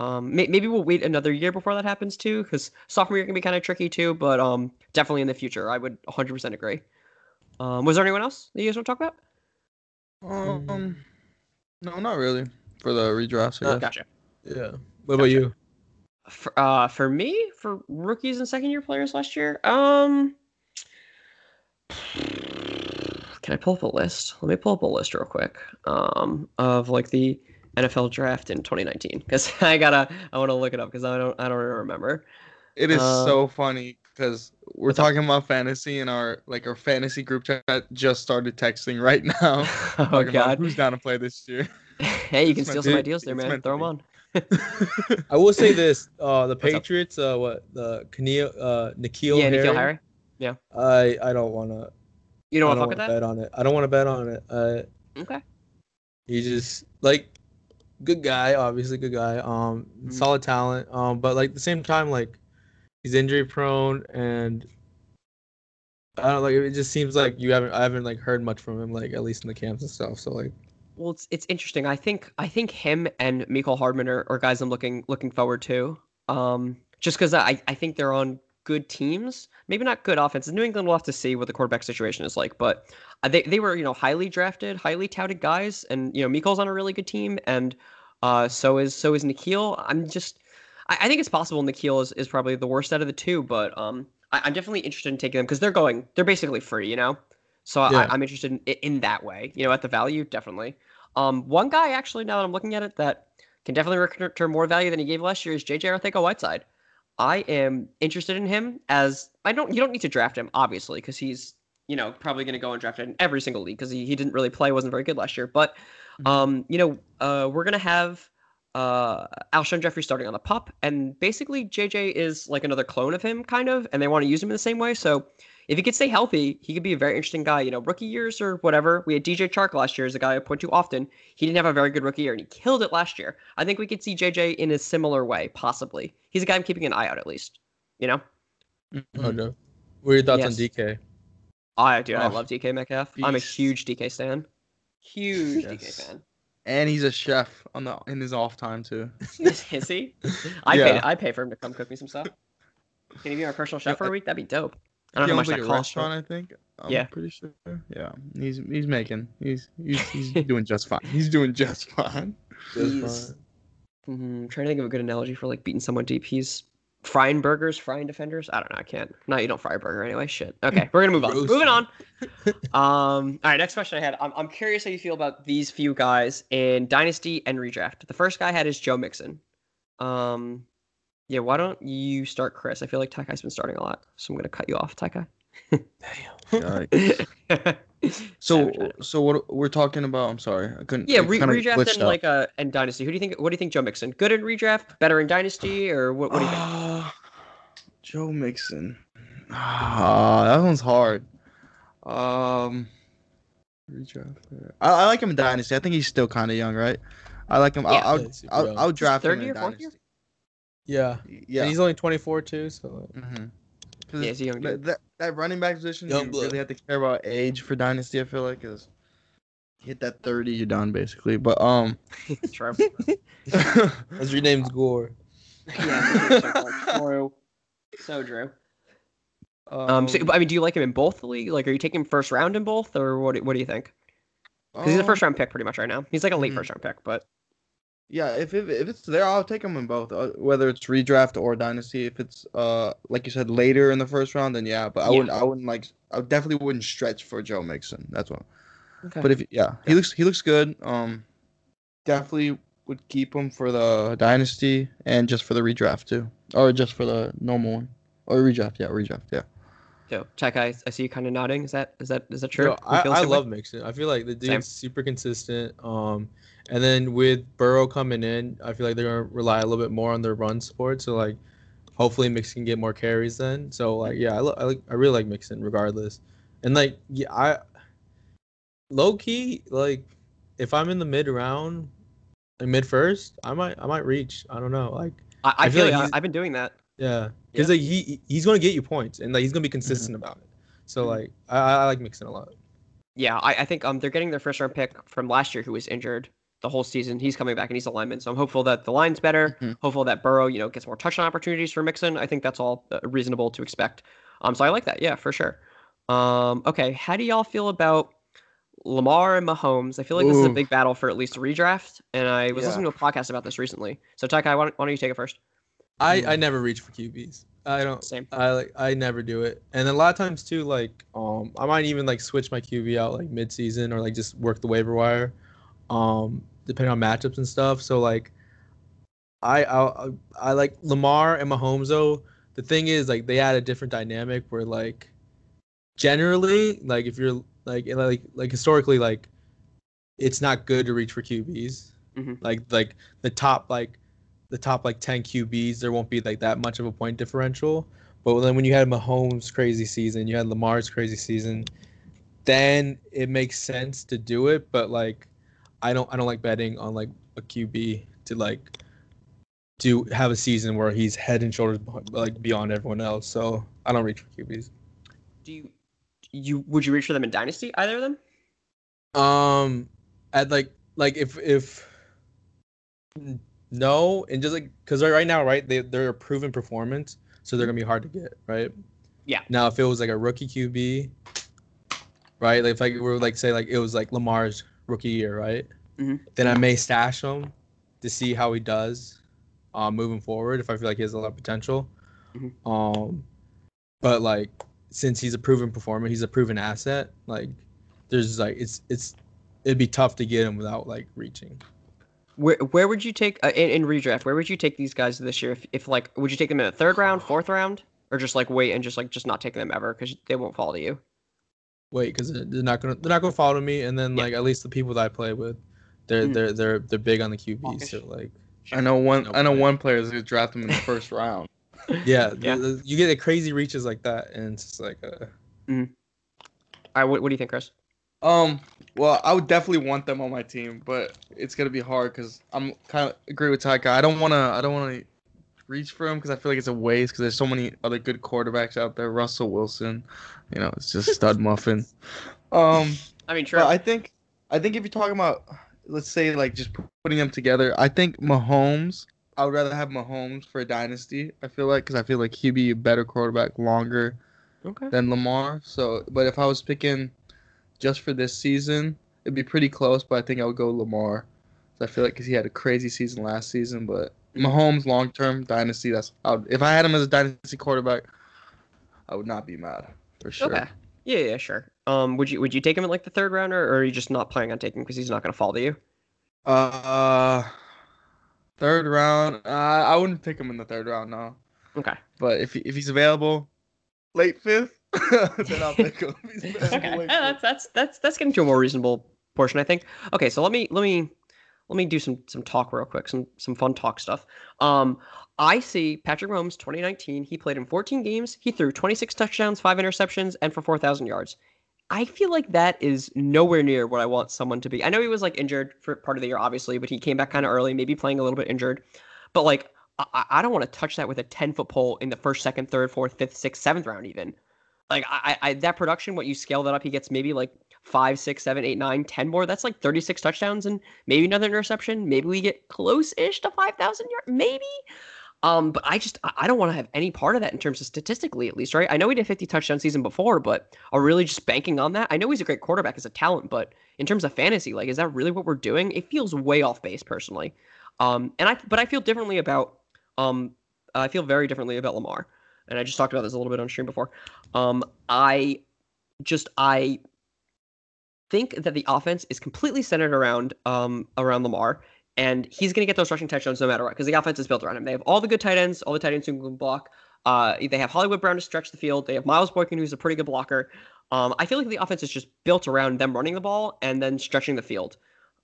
Um, may, maybe we'll wait another year before that happens too, because sophomore year can be kind of tricky too. But um, definitely in the future, I would 100% agree. Um, was there anyone else that you guys want to talk about? Um, no, not really. For the redrafts, I guess. Gotcha. Yeah. What about you? For, uh, for me, for rookies and second year players last year, um, can I pull up a list? Let me pull up a list real quick. Um, of like the NFL draft in 2019, because I gotta, I want to look it up because I don't, I don't remember. It is Uh, so funny because we're what's up? talking about fantasy and our like our fantasy group chat just started texting right now. oh God! who's down to play this year? hey, you can steal some to- ideas there, it's man. Throw them on. I will say this: uh, the What's? Patriots, uh, what the Khalil, uh, N'Keal, yeah, N'Keal Harry, Harry. I I don't want to. You don't want to bet on it. I don't want to bet on it. Uh, Okay. He just like good guy, obviously good guy. Um, Mhm. solid talent. Um, but like at the same time, like he's injury prone, and I don't like it just seems like you haven't I haven't like heard much from him, like at least in the camps and stuff. So like Well, it's it's interesting. I think I think him and Mecole Hardman are, are guys I'm looking looking forward to. Um, just because I I think they're on good teams. Maybe not good offenses. New England will have to see what the quarterback situation is like. But uh, they they were you know highly drafted, highly touted guys, and you know Mecole's on a really good team, and uh, so is so is N'Keal. I'm just I, I think it's possible N'Keal is, is probably the worst out of the two, but um, I, I'm definitely interested in taking them because they're going they're basically free, you know. So Yeah. I, I'm interested in, in that way, you know, at the value definitely. Um, one guy actually, now that I'm looking at it, that can definitely return more value than he gave last year is JJ Arcega-Whiteside. I am interested in him as I don't. You don't need to draft him obviously because he's you know probably going to go and draft in every single league because he, he didn't really play, wasn't very good last year. But Mhm. um, you know, uh, we're gonna have uh Alshon Jeffery starting on the pup, and basically JJ is like another clone of him, kind of, and they want to use him in the same way. So if he could stay healthy, he could be a very interesting guy. You know, rookie years or whatever. We had DJ Chark last year as a guy I point to often. He didn't have a very good rookie year, and he killed it last year. I think we could see JJ in a similar way, possibly. He's a guy I'm keeping an eye out at least. You know, oh Mhm. no. What are your thoughts on DK? I dude, I Oh, love DK Metcalf. I'm a huge DK stan. Huge Yes. DK fan. and he's a chef on the in his off time too. Is, is he? I Yeah. pay. I pay for him to come cook me some stuff. Can he be our personal chef for a week? That'd be dope. I don't he know how much like that a costs. restaurant, I think. I'm Yeah. pretty sure. Yeah, he's he's making. He's he's, he's doing just fine. He's doing just fine. Just He's- fine. Mhm, trying to think of a good analogy for like beating someone deep. He's frying burgers, frying defenders. I don't know. I can't. No, you don't fry a burger anyway. Shit. Okay, we're gonna move on. Moving on. Um. All right. Next question I had. I'm, I'm curious how you feel about these few guys in Dynasty and Redraft. The first guy I had is Joe Mixon. Um. Yeah. Why don't you start, Chris? I feel like Takai's been starting a lot, so I'm gonna cut you off, Takai. Yikes. So Savage, I know. so what we're talking about? I'm sorry, I couldn't. Yeah, re- redraft and out. like uh and dynasty. Who do you think? What do you think, Joe Mixon? Good in redraft, better in dynasty, or what? What do you think? Ah, Joe Mixon. Ah, that one's hard. Um, redraft. I, I like him in Dynasty. I think he's still kind of young, right? I like him. Yeah. I'll, I'll. I'll, I'll draft third him year, in fourth year? Dynasty. Yeah. Yeah. And he's only 24 too, so mm-hmm. Yeah, he's young that, dude. that, that running back position, Young you blood. really have to care about age for Dynasty. I feel like is hit that 30, you're done basically. But um, True. as your name's Gore. yeah, so true. So true. Um, so, I mean, do you like him in both the league? Like, are you taking first round in both, or what? do- What do you think? Because he's a um, first round pick pretty much right now. He's like a late Mhm. first round pick, but Yeah, if, if if it's there, I'll take him in both, uh, whether it's redraft or dynasty. If it's uh like you said later in the first round, then yeah. But I Yeah. wouldn't I wouldn't like I definitely wouldn't stretch for Joe Mixon. That's what. okay. But if yeah, he looks he looks good. Um, definitely would keep him for the dynasty and just for the redraft too, or just for the normal one or redraft. Yeah, redraft. Yeah. so, Tech, I, I see you kind of nodding. Is that is that is that true? Yo, I, I love Mixon. I feel like the dude's Same. super consistent. Um, and then with Burrow coming in, I feel like they're gonna rely a little bit more on their run support. So like, hopefully Mixon can get more carries then. So like, yeah, I, lo- I like I really like Mixon regardless. And like, yeah, I low key like if I'm in the mid round, like mid first, I might I might reach. I don't know. Like, I, I, I feel feel like I've been doing that. yeah, because like he he's gonna get you points and like he's gonna be consistent about it. So Mhm. like, I, I like Mixon a lot. Yeah, I, I think um they're getting their first round pick from last year who was injured the whole season. He's coming back and he's a lineman, so I'm hopeful that the line's better. Mhm. Hopeful that Burrow, you know, gets more touchdown opportunities for Mixon. I think that's all uh, reasonable to expect. Um, so I like that. Yeah, for sure. Um, okay, how do y'all feel about Lamar and Mahomes? I feel like this is a big battle for at least a redraft, and I was Yeah. listening to a podcast about this recently. So Takai, why don't, why don't you take it first? I. I never reach for QBs. I don't. Same. I like I never do it. And a lot of times too, like um, I might even like switch my QB out like mid season or like just work the waiver wire, um, depending on matchups and stuff. So like, I I I like Lamar and Mahomes though. The thing is like they add a different dynamic where like, generally like if you're like like like historically like, it's not good to reach for QBs. Mhm. Like like the top like the top like 10 QBs, there won't be like that much of a point differential. But then when you had Mahomes' crazy season, you had Lamar's crazy season, then it makes sense to do it. But like, I don't I don't like betting on like a QB to like do have a season where he's head and shoulders like beyond everyone else. So I don't reach for QBs. Do you you would you reach for them in Dynasty? Either of them? Um, at like like if if no, and just like because right now, right, they they're a proven performance, so they're gonna be hard to get, right? Yeah. Now, if it was like a rookie QB, right, like if like we were like say like it was like Lamar's rookie year, right? Mhm. Then I may stash him to see how he does, um, moving forward. If I feel like he has a lot of potential, Mhm. um, but like since he's a proven performer, he's a proven asset. Like there's like it's it's it'd be tough to get him without like reaching. Where where would you take uh, in, in redraft? Where would you take these guys this year? If, if like, would you take them in a third round, fourth round, or just like wait and just like just not take them ever because they won't fall to you? Wait, because they're not gonna they're not gonna follow me, and then Yeah. like at least the people that I play with, they're Mm. they're they're they're big on the QB. Hawkish. So like I know one. No I know point. one player is gonna draft him in the first round. yeah, Yeah. the- the- you get the crazy reaches like that, and it's just like uh, All right, what, what do you think, Chris? Um. Well, I would definitely want them on my team, but it's gonna be hard because I'm kind of agree with Taika. I don't wanna. I don't wanna reach for him because I feel like it's a waste because there's so many other good quarterbacks out there. Russell Wilson, you know, it's just stud muffin. Um. I mean, true. I think. I think if you're talking about let's say like just putting them together, I think Mahomes. I would rather have Mahomes for a dynasty. I feel like because I feel like he'd be a better quarterback longer Okay. than Lamar. So, but if I was picking just for this season, it'd be pretty close. But I think I would go Lamar. So I feel like because he had a crazy season last season, but Mahomes long term dynasty. That's I would, if I had him as a dynasty quarterback, I would not be mad for sure. Okay. Yeah, yeah, sure. Um, would you would you take him in like the third round, or, or are you just not planning on taking because he's not going to fall to you? Uh, third round. Uh, I wouldn't pick him in the third round, no. Okay. But if if he's available, late fifth, then I'll pick him. If he's available okay. Yeah, that's that's that's that's getting to a more reasonable portion, I think. Okay, so let me let me let me do some some talk real quick, some some fun talk stuff. Um, I see Patrick Mahomes 2019. He played in 14 games. He threw 26 touchdowns, five interceptions, and for 4,000 yards. I feel like that is nowhere near what I want someone to be. I know he was like injured for part of the year, obviously, but he came back kind of early, maybe playing a little bit injured. But like, I, I don't want to touch that with a 10 foot pole in the first, second, third, fourth, fifth, sixth, seventh round, even. Like, I, I that production, what you scale that up, he gets maybe like five, six, seven, eight, nine, ten more. That's like 36 touchdowns and maybe another interception. Maybe we get close-ish to 5,000 yards, maybe. Um, but I just I I don't want to have any part of that in terms of statistically, at least, right? I know he did 50 touchdown season before, but are really just banking on that? I know he's a great quarterback as a talent, but in terms of fantasy, like, is that really what we're doing? It feels way off base, personally. Um, and I but I feel differently about um, I feel very differently about Lamar, and I just talked about this a little bit on stream before. Um, I just I think that the offense is completely centered around um around Lamar, and he's going to get those rushing touchdowns no matter what because the offense is built around him. They have all the good tight ends, all the tight ends who can block. Uh, they have Hollywood Brown to stretch the field. They have Miles Boykin, who's a pretty good blocker. Um, I feel like the offense is just built around them running the ball and then stretching the field.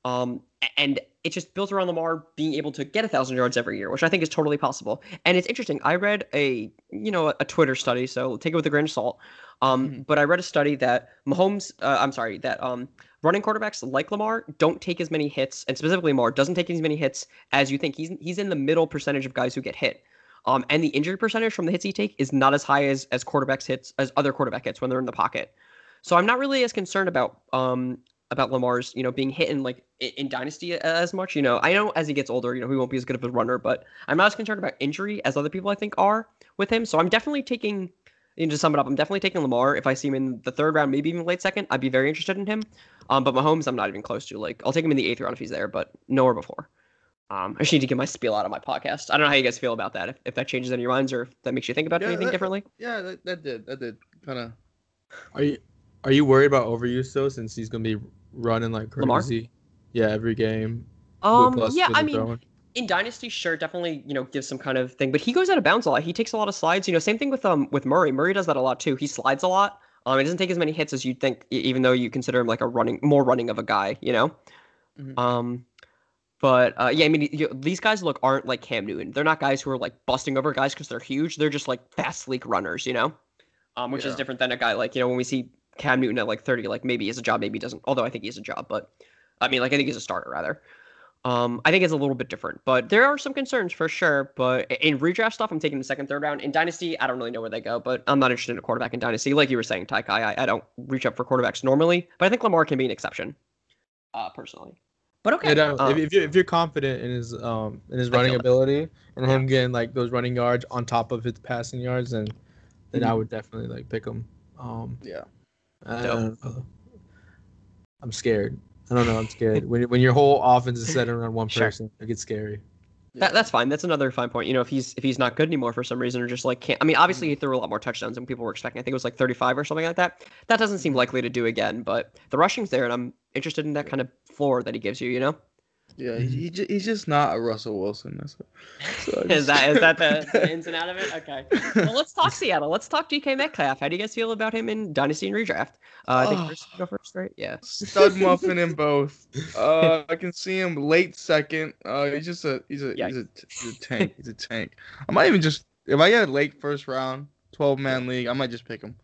Um, and it's just built around Lamar being able to get a thousand yards every year, which I think is totally possible. And it's interesting. I read a you know a, Twitter study, so take it with a grain of salt. Um, Mhm. but I read a study that Mahomes, uh, I'm sorry, that um running quarterbacks like Lamar don't take as many hits, and specifically Lamar doesn't take as many hits as you think. He's he's in the middle percentage of guys who get hit. Um, and the injury percentage from the hits he take is not as high as as quarterbacks hits as other quarterback hits when they're in the pocket. So I'm not really as concerned about um about Lamar's you know being hit in like in, in dynasty as much. You know, I know as he gets older, you know, he won't be as good of a runner, but I'm not as concerned about injury as other people I think are with him. So I'm definitely taking. You know, to sum it up, I'm definitely taking Lamar. If I see him in the third round, maybe even late second, I'd be very interested in him. Um, but Mahomes, I'm not even close to. Like, I'll take him in the eighth round if he's there, but nowhere before. Um, I just need to get my spiel out of my podcast. I don't know how you guys feel about that. If, if that changes any of your minds or if that makes you think about Yeah, anything that- differently. Yeah, that, that did. That did kind of. Are you are you worried about overuse though, since he's gonna be running like Lamar? crazy? Yeah, every game. Um, yeah, I mean, throwing. in dynasty sure definitely you know gives some kind of thing but he goes out of bounds a lot he takes a lot of slides you know same thing with um with murray murray does that a lot too he slides a lot um he doesn't take as many hits as you'd think even though you consider him like a running more running of a guy you know Mhm. um but uh, yeah, I mean, you, these guys look aren't like Cam Newton. They're not guys who are like busting over guys because they're huge. They're just like fast, sleek runners, you know, um, which is different than a guy like you know when we see Cam Newton at like 30, like maybe he has a job, maybe he doesn't. Although I think he has a job, but I mean, like I think he's a starter rather. Um, I think it's a little bit different, but there are some concerns for sure. But in redraft stuff, I'm taking the second, third round. In dynasty, I don't really know where they go, but I'm not interested in a quarterback in dynasty. Like you were saying, Ty Kai, I, I don't reach up for quarterbacks normally, but I think Lamar can be an exception, uh, personally. But okay, Yeah, um, if, if you're if you're confident in his um in his running feel it. ability and him getting like those running yards on top of his passing yards, then then I Mhm. would definitely like pick him. Um, Yeah. Don't know. Uh, I'm scared. I don't know. I'm scared. when when your whole offense is centered around one Sure. person, it gets scary. That, that's fine. That's another fine point. You know, if he's if he's not good anymore for some reason, or just like can't. I mean, obviously he threw a lot more touchdowns than people were expecting. I think it was like 35 or something like that. That doesn't seem likely to do again. But the rushing's there, and I'm interested in that kind of floor that he gives you. You know, Yeah, he, he he's just not a Russell Wilson. That's it. So I is that is that the, the ins and out of it? Okay. Well, let's talk Seattle. Let's talk DK Metcalf. How do you guys feel about him in Dynasty and Redraft? Uh, I think Oh. first go first, right? Yeah. stud muffin in both. Uh, I can see him late second. Uh, he's just a he's a he's a, he's a tank. He's a tank. I might even just if I get a late first round, twelve man league, I might just pick him.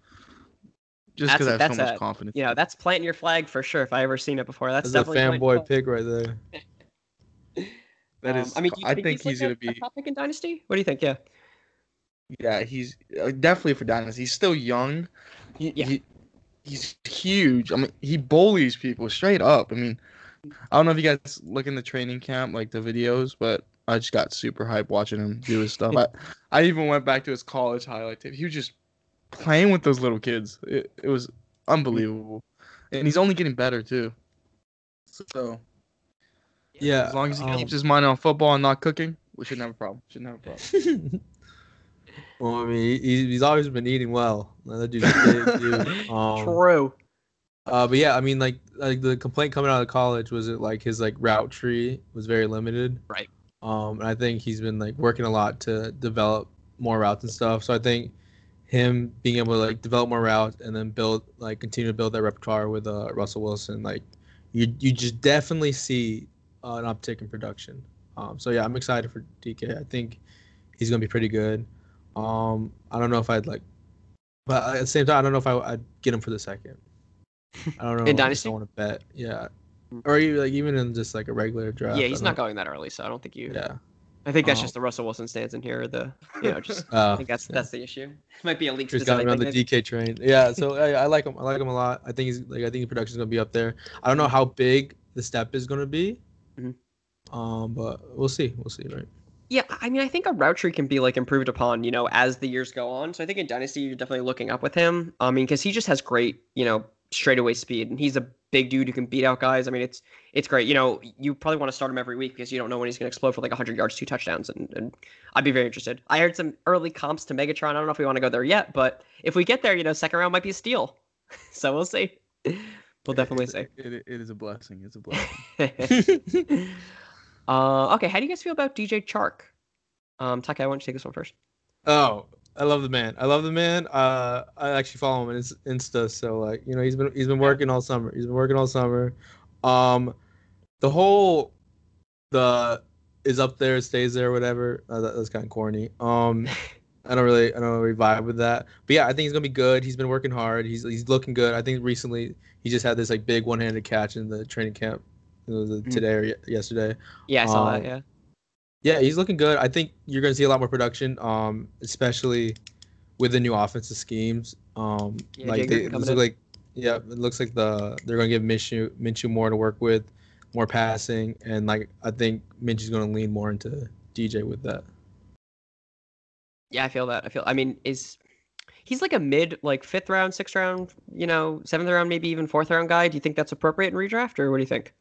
Just because a- I have that's so much a- confidence. You know, that's planting your flag for sure. If I ever seen it before, that's, That's a definitely planting fanboy flag. pick right there. That Um. I mean, do you I think, think he's, he's like gonna a, a be. top pick in Dynasty. What do you think? Yeah. Yeah, he's uh, definitely for dynasty. He's still young. He, Yeah. he he's huge. I mean, he bullies people straight up. I mean, I don't know if you guys look in the training camp, like the videos, but I just got super hyped watching him do his stuff. I, I even went back to his college highlight tape. He was just playing with those little kids. It, it was unbelievable, and he's only getting better too. So Yeah, as long as he um, keeps his mind on football and not cooking, we shouldn't have a problem. Shouldn't have a problem. well, I mean, he, he's always been eating well. That dude's big dude. Um, True. Uh, but yeah, I mean, like, like the complaint coming out of college was it like his like route tree was very limited. Right. Um, and I think he's been like working a lot to develop more routes and stuff. So I think him being able to like develop more routes and then build like continue to build that repertoire with uh, Russell Wilson, like you you just definitely see uh, an uptick in production. Um, so yeah, I'm excited for DK. I think he's gonna be pretty good. Um, I don't know if I'd like, but at the same time, I don't know if I, I'd get him for the second. I don't know. In I just Dynasty? don't want to bet. Yeah, or even like even in just like a regular draft. yeah, he's don't- going that early, so I don't think you. Yeah. I think that's Um, just the Russell Wilson stance in here. The you know just. I Uh, think that's yeah. that's the issue. It Might be a leak Just got me on the maybe. DK train. Yeah, so I, I like him. I like him a lot. I think he's like I think the production's gonna be up there. I don't know how big the step is gonna be. Um, but we'll see. We'll see, right? Yeah, I mean, I think a route tree can be like improved upon, you know, as the years go on. So I think in Dynasty, you're definitely looking up with him. I mean, because he just has great, you know, straightaway speed, and he's a big dude who can beat out guys. I mean, it's it's great. You know, you probably want to start him every week because you don't know when he's going to explode for like 100 yards, two touchdowns, and, and I'd be very interested. I heard some early comps to Megatron. I don't know if we want to go there yet, but if we get there, you know, second round might be a steal. so we'll see. We'll definitely see. It, it, it is a blessing. It's a blessing. uh, okay, how do you guys feel about DJ Chark? Um, Taka, I want you to take this one first. Oh, I love the man. I love the man. Uh, I actually follow him on Ins- Insta, so like you know he's been he's been working all summer. He's been working all summer. Um, the whole the is up there, stays there, whatever. Uh, that, that's kind of corny. Um, I don't really I don't really vibe with that. But yeah, I think he's gonna be good. He's been working hard. He's he's looking good. I think recently he just had this like big one handed catch in the training camp. Uh, today or yesterday. Yeah, I saw Um, that. Yeah. Yeah, he's looking good. I think you're going to see a lot more production, um, especially with the new offensive schemes. Um, Yeah, like Jay they, Griffin it coming in. like, yeah, it looks like the they're going to give Minshew Minshew more to work with, more passing, and like I think Minshew's going to lean more into DJ with that. Yeah, I feel that. I feel. I mean, is he's like a mid, like fifth round, sixth round, you know, seventh round, maybe even fourth round guy? Do you think that's appropriate in redraft, or what do you think?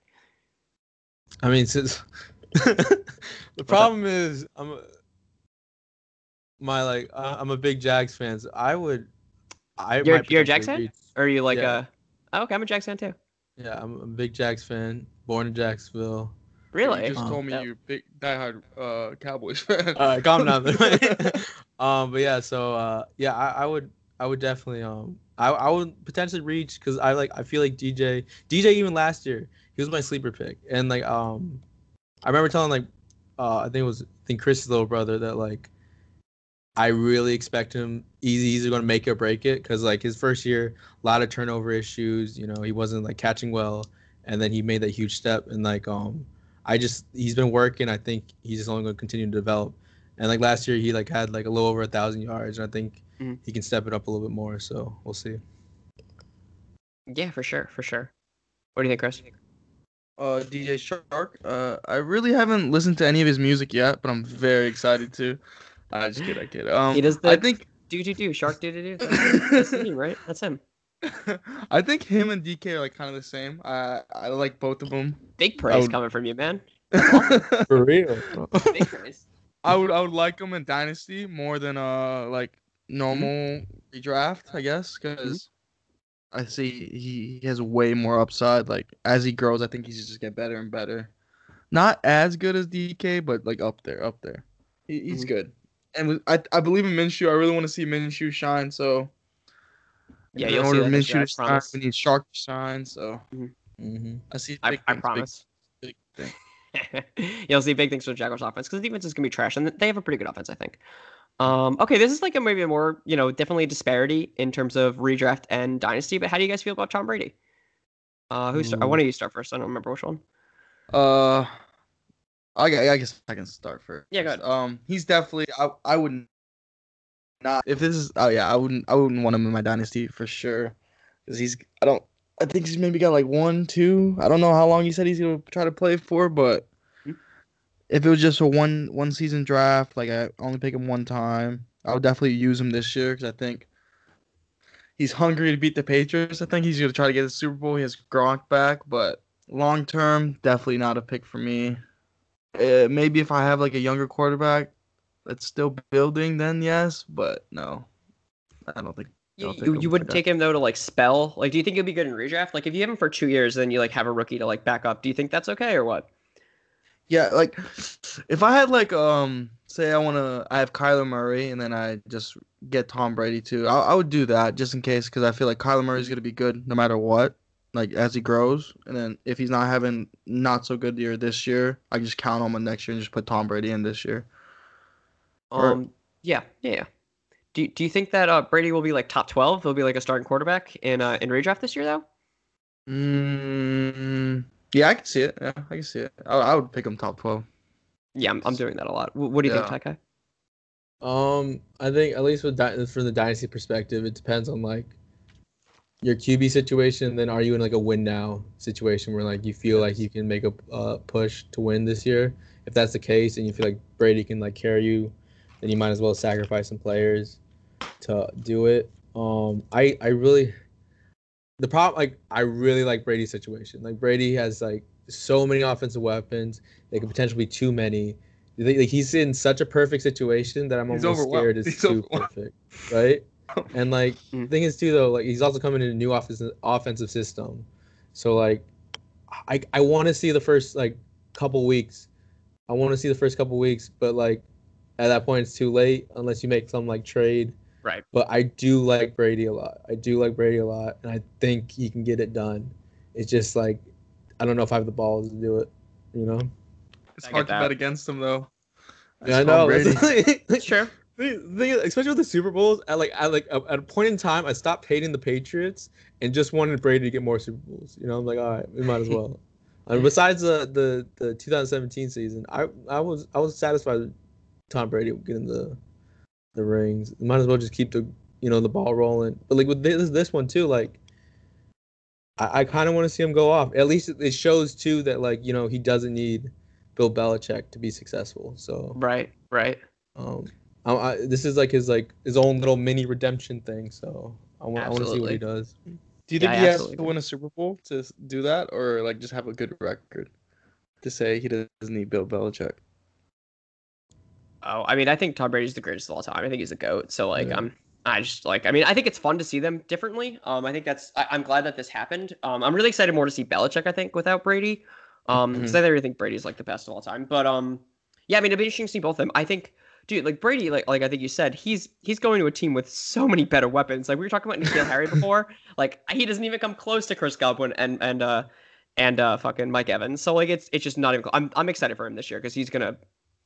I mean, since the problem is I'm a, my like I- I'm a big Jags fan. So I would. I You're- you're a potentially Jags fan? reach- Or are you like Yeah. a? Oh, okay, I'm a Jags fan too. Yeah, I'm a big Jags fan. Born in Jacksonville. Really? You just Oh. told me Yeah. you're a big diehard uh, Cowboys fan. All right, calm down. um, but yeah, so uh, yeah, I, I would, I would definitely, um, I, I would potentially reach because I like, I feel like DJ, DJ even last year, he was my sleeper pick, and like, um, I remember telling like, uh, I think it was, I think Chris's little brother that like, I really expect him. He's either going to make it or break it because like his first year, a lot of turnover issues. You know, he wasn't like catching well, and then he made that huge step. And like, um, I just he's been working. I think he's just only going to continue to develop. And like last year, he like had like a little over a thousand yards, and I think Mhm. he can step it up a little bit more. So we'll see. Yeah, for sure, for sure. What do you think, Chris? Uh, DJ Shark. Uh, I really haven't listened to any of his music yet, but I'm very excited to. I just kid, I kid. Um, He does I think, Do do do shark do do do. That's him, right? That's him. I think him and DK are like kind of the same. I I like both of them. Big praise would- coming from you, man. For real. Big praise. I would I would like him in Dynasty more than uh like normal redraft, I guess, because I see he, he has way more upside. Like as he grows, I think he's just get better and better. Not as good as DK, but like up there, up there. He, he's Mhm. good, and with, I I believe in Minshew. I really want to see Minshew shine. So Yeah, you'll see order that for this Minshew year, shine, we need Shark to shine. So hmm I see. I, big I things, big- promise. big things. You'll see big things for the Jaguars offense because the defense is gonna be trash, and they have a pretty good offense, I think. Um, okay, this is like a maybe a more, you know, definitely a disparity in terms of redraft and dynasty. But how do you guys feel about Tom Brady? Uh, who? Start, I Mm. want to you start first. I don't remember which one. Uh, I, I guess I can start first. Yeah, go ahead. Um, he's definitely. I I wouldn't. Not if this is. Oh yeah, I wouldn't. I wouldn't want him in my dynasty for sure. Cause he's. I don't. I think he's maybe got like one, two. I don't know how long he said he's gonna try to play for, but Hmm. If it was just a one one season draft, like I only pick him one time, I would definitely use him this year because I think he's hungry to beat the Patriots. I think he's gonna try to get the Super Bowl. He has Gronk back, but long term, definitely not a pick for me. Uh, maybe if I have like a younger quarterback that's still building, then yes, but no, I don't think. You, you, wouldn't take him though to like spell. Like, do you think he'll be good in redraft? Like, if you have him for two years, then you like have a rookie to like back up. Do you think that's okay or what? Yeah, like if I had like um say I wanna I have Kyler Murray and then I just get Tom Brady too. I, I would do that just in case because I feel like Kyler Murray's gonna be good no matter what. Like as he grows, and then if he's not having not so good year this year, I just count on him next year and just put Tom Brady in this year. Um, yeah, yeah, yeah. Do, do you think that uh, Brady will be like top twelve? He'll be like a starting quarterback in uh, in redraft this year though. Mm, yeah, I can see it. Yeah, I can see it. I, I would pick him top twelve. Yeah, I'm, I'm doing that a lot. Wh- What do you Yeah. think, Takai? Um, I think at least with di- from the dynasty perspective, it depends on like your QB situation. Then are you in like a win now situation where like you feel like you can make a uh, push to win this year? If that's the case, and you feel like Brady can like carry you, then you might as well sacrifice some players to do it. Um, I I really the problem like I really like Brady's situation. Like Brady has like so many offensive weapons. They could potentially be too many. Like he's in such a perfect situation that I'm He's almost scared it's He's too perfect, right? And like the thing is too though, like he's also coming in a new offensive offensive system, so like I I want to see the first like couple weeks. I want to see the first couple weeks, but like at that point it's too late unless you make some like trade. Right. But I do like Brady a lot. I do like Brady a lot, and I think he can get it done. It's just like I don't know if I have the balls to do it. You know. It's I hard to bet against him though. Yeah, I know. Brady. It's Sure. The thing is, especially with the Super Bowls, at like at like at a point in time, I stopped hating the Patriots and just wanted Brady to get more Super Bowls. You know, I'm like, all right, we might as well. and besides the, the the 2017 season, I I was I was satisfied with Tom Brady getting the the rings. Might as well just keep the you know the ball rolling. But like with this this one too, like I, I kind of want to see him go off. At least it- it shows too that like you know he doesn't need Bill Belichick to be successful. So Right. Right. um, I, I, this is like his like his own little mini redemption thing. So I want I want to see what he does. Do you think I he has to agree. win a Super Bowl to do that, or like just have a good record to say he doesn't need Bill Belichick? Oh, I mean, I think Tom Brady's the greatest of all time. I think he's a goat. So like, Yeah. um, I just like, I mean, I think it's fun to see them differently. Um, I think that's, I, I'm glad that this happened. Um, I'm really excited more to see Belichick. I think without Brady, um, because I really think Brady's like the best of all time. But um, yeah, I mean, it'd be interesting to see both of them. I think, dude, like Brady, like like I think you said, he's he's going to a team with so many better weapons. Like we were talking about N'Keal Harry before. Like he doesn't even come close to Chris Godwin and and uh and uh fucking Mike Evans. So like it's it's just not even. cl- I'm I'm excited for him this year because he's gonna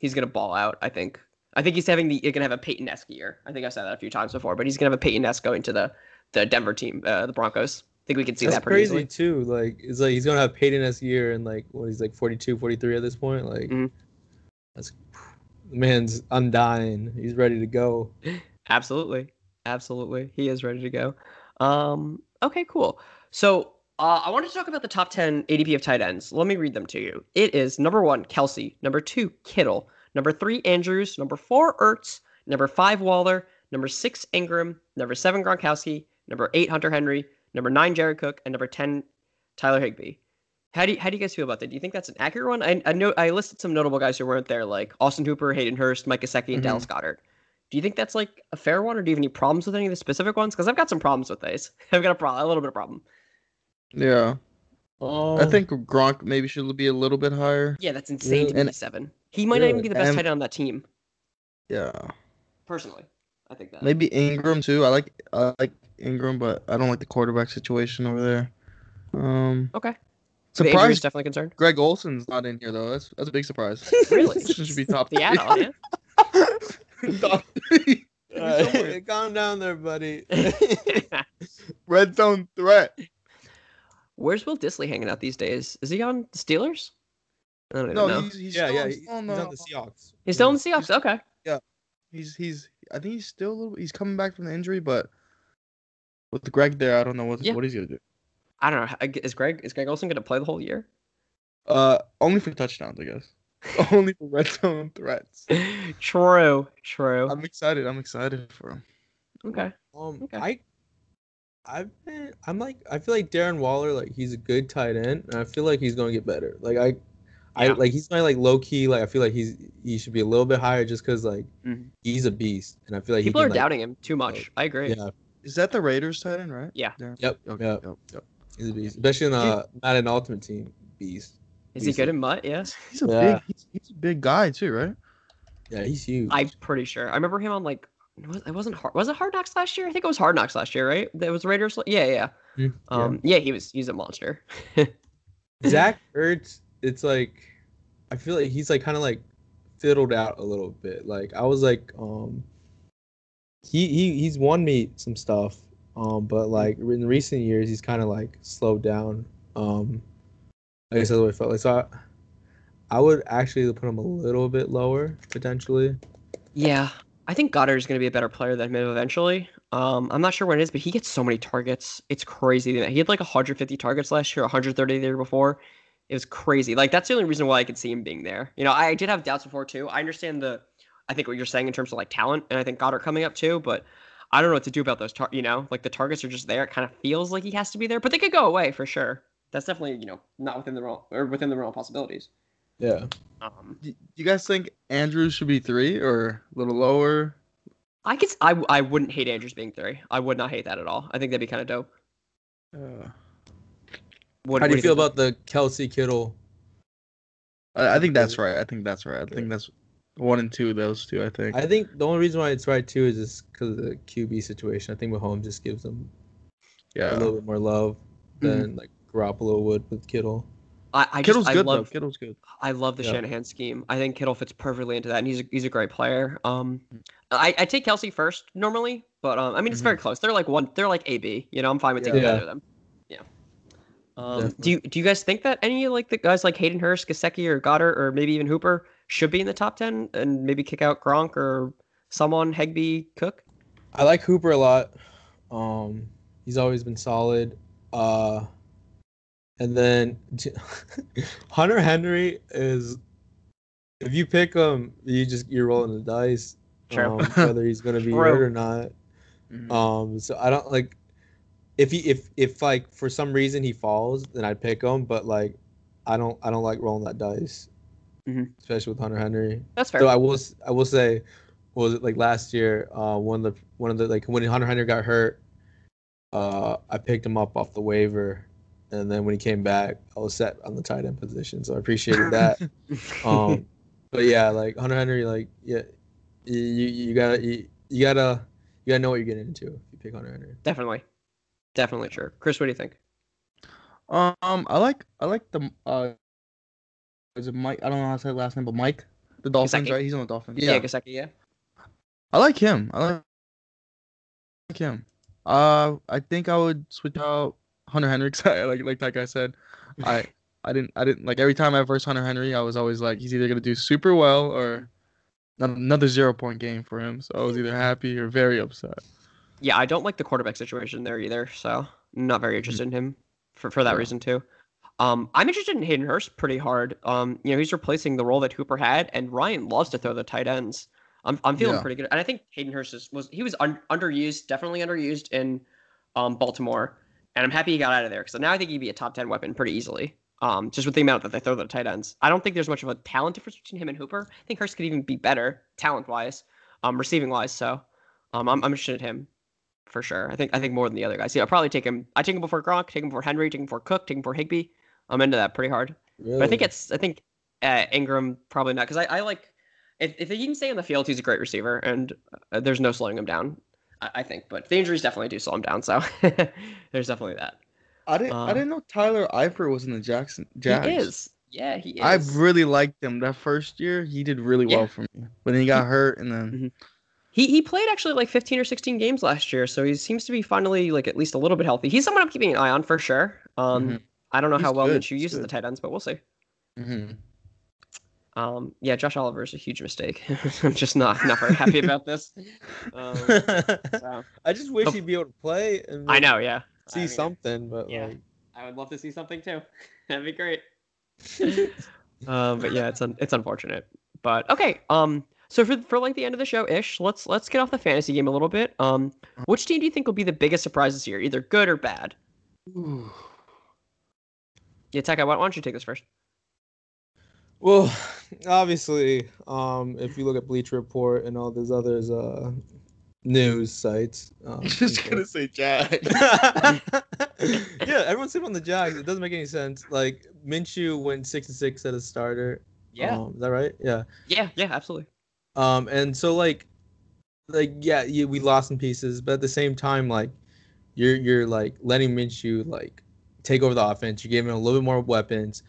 he's gonna ball out. I think. I think he's having the he's gonna have a Peyton esque year. I think I've said that a few times before, but he's gonna have a Peyton esque going to the the Denver team, uh, the Broncos. I think we can see That's that pretty crazy easily. too. Like it's like he's gonna have Peyton S year and like what he's like 42, 43 at this point. Like Mhm. that's the man's undying. He's ready to go. Absolutely, absolutely, he is ready to go. Um, okay, cool. So uh, I wanted to talk about the top ten ADP of tight ends. Let me read them to you. It is number one Kelce, number two Kittle, number three Andrews, number four Ertz, number five Waller, number six Ingram, number seven Gronkowski, number eight Hunter Henry, number nine Jared Cook, and number ten Tyler Higbee. How do you, how do you guys feel about that? Do you think that's an accurate one? I, I know I listed some notable guys who weren't there, like Austin Hooper, Hayden Hurst, Mike Gesicki, and Mhm. Dallas Goedert. Do you think that's like a fair one, or do you have any problems with any of the specific ones? Because I've got some problems with these. I've got a problem, a little bit of problem. Yeah, Um, I think Gronk maybe should be a little bit higher. Yeah, that's insane to be seven. He might not even be the best And- tight end on that team. Yeah, Personally, I think that. maybe Ingram too. I like I like Ingram, but I don't like the quarterback situation over there. Um, Okay. Surprise! Andrews definitely concerned. Greg Olsen's not in here though. That's that's a big surprise. Really? Should be top The three. add-on, top three. Alright, calm down there, buddy. Red zone threat. Where's Will Dissly hanging out these days? Is he on the Steelers? I don't No, know. he's he's yeah, still, yeah, he's he's still on on the, the Seahawks. He's still in the Seahawks. Okay. Yeah, he's he's I think he's still a little he's coming back from the injury, but with Greg there, I don't know what Yeah. what he's gonna do. I don't know. Is Greg is Greg Olsen going to play the whole year? Uh, only for touchdowns, I guess. only for red zone threats. true, true. I'm excited. I'm excited for him. okay. Um, Okay. I, I've been, I'm like, I feel like Darren Waller, like he's a good tight end, and I feel like he's gonna get better. Like I, I Yeah. like he's my like low key. Like I feel like he's he should be a little bit higher just because like Mhm. he's a beast, and I feel like People he are like, doubting him too much. like, I agree. Yeah, Is that the Raiders tight end, right? Yeah. Darren? Yep, Okay. yep. Yep. Yep. he's a beast, especially in the Madden Ultimate Team beast. Is he good in MUT? Yeah. He's a Yeah. big. He's, he's a big guy too, right? Yeah, he's huge. I'm pretty sure. I remember him on like it was- it wasn't hard. Was it Hard Knocks last year? I think it was Hard Knocks last year, right? That was Raiders. Yeah, yeah. Hmm, Um, yeah. he was. He's a monster. Zach Ertz, it's like I feel like he's like kind of like fiddled out a little bit. Like I was like, um, he he he's won me some stuff, um, but like in recent years he's kind of like slowed down. Um, I guess that's what I felt like. So I, I would actually put him a little bit lower potentially. Yeah, I think Goedert is going to be a better player than him eventually. Um, I'm not sure when it is, but he gets so many targets. It's crazy. He had like 150 targets last year, 130 the year before. It was crazy. Like that's the only reason why I could see him being there. You know, I did have doubts before too. I understand the, I think what you're saying in terms of like talent, and I think Goedert coming up too, but I don't know what to do about those. Tar- you know, like the targets are just there. It kind of feels like he has to be there, but they could go away for sure. That's definitely you know not within the realm or within the realm of possibilities. Yeah. Um, Do you guys think Andrews should be three or a little lower? I could. I wouldn't hate Andrews being three. I would not hate that at all. I think that'd be kind of dope. Uh, What, How do you feel about the Kelce Kittle? I, I think that's right. I think that's right. I think that's one and two. of Those two. I think. I think the only reason why it's right too is just because of the QB situation. I think Mahomes just gives them yeah. a little bit more love than like Garoppolo would with Kittle. I, I just Kittle's I good love though. Kittle's good. I love the Yeah. Shanahan scheme. I think Kittle fits perfectly into that, and he's a, he's a great player. Um, I, I take Kelce first normally, but um, I mean it's very close. They're like one. They're like AB. You know, I'm fine with taking Yeah. either of them. Yeah. Um, do you do you guys think that any like the guys like Hayden Hurst, Gesicki, or Goedert, or maybe even Hooper should be in the top ten, and maybe kick out Gronk or someone Higbee Cook? I like Hooper a lot. Um, he's always been solid. Uh, and then Hunter Henry is, if you pick him, you just you're rolling the dice. Um, whether he's gonna be True. hurt or not. Mhm. Um, so I don't like if he if if like for some reason he falls, then I'd pick him. But like, I don't I don't like rolling that dice, Mhm. especially with Hunter Henry. That's fair. So I will I will say, what was it like last year? Uh, one of the one of the like when Hunter Henry got hurt, uh, I picked him up off the waiver, and then when he came back, I was set on the tight end position, so I appreciated that. um, but yeah, like Hunter Henry, like yeah, you you, you gotta you, you gotta you gotta know what you're getting into if you pick Hunter Henry. Definitely, definitely sure. Chris, what do you think? Um, I like I like the uh, is it Mike? I don't know how to say last name, but Mike, the Dolphins, Gesicki. right? He's on the Dolphins. Yeah, Yeah, Gesicki. Yeah. I like him. I like, like him. Uh, I think I would switch out Hunter Henry. 'cause like like that guy said, I I didn't I didn't like every time I versed Hunter Henry, I was always like he's either gonna do super well or another zero point game for him. So I was either happy or very upset. Yeah, I don't like the quarterback situation there either, so not very interested in him for, for that Yeah. reason too. Um, I'm interested in Hayden Hurst pretty hard. Um, you know, he's replacing the role that Hooper had, and Ryan loves to throw the tight ends. I'm, I'm feeling Yeah. pretty good, and I think Hayden Hurst is, was he was un, underused, definitely underused in um, Baltimore, and I'm happy he got out of there because now I think he'd be a top ten weapon pretty easily. Um, just with the amount that they throw the tight ends, I don't think there's much of a talent difference between him and Hooper. I think Hurst could even be better talent wise, um, receiving wise. So, um, I'm, I'm interested in him for sure. I think I think more than the other guys. Yeah, I'll probably take him. I take him before Gronk, take him before Henry, take him before Cook, take him before Higbee. I'm into that pretty hard. Really? But I think it's I think uh, Ingram probably not because I, I like if if he can stay on the field, he's a great receiver, and uh, there's no slowing him down. I, think, but the injuries definitely do slow him down. So there's definitely that. I didn't Uh, I didn't know Tyler Eifert was in the Jackson Jags. He is. Yeah, he is. I really liked him that first year. He did really Yeah. well for me. But then he got hurt, and then He he played actually like 15 or 16 games last year, so he seems to be finally like at least a little bit healthy. He's someone I'm keeping an eye on for sure. Um, Mhm. I don't know He's how well good, Minshew uses the tight ends, but we'll see. Mhm. Um, yeah, Josh Oliver is a huge mistake. I'm just not not very happy about this. Um, so, I just wish Bef- he'd be able to play and I know, yeah. I see mean, something, but yeah. like I would love to see something too. That'd be great. um, but yeah, it's un- it's unfortunate. But okay. Um, so for for like the end of the show ish, let's let's get off the fantasy game a little bit. Um, which team do you think will be the biggest surprise this year, either good or bad? Yeah, Taka, why, why don't you take this first? Well, obviously, um, if you look at Bleacher Report and all those others, uh, news sites, um, Just gonna say Jag. yeah, everyone's sleeping on the Jags. It doesn't make any sense. Like Minshew went six and six at a starter. Um, is that right? Yeah. yeah, yeah, absolutely. Um, and so like, like yeah, you, we lost some pieces, but at the same time, like, you're you're like letting Minshew like take over the offense. You're giving him a little bit more weapons.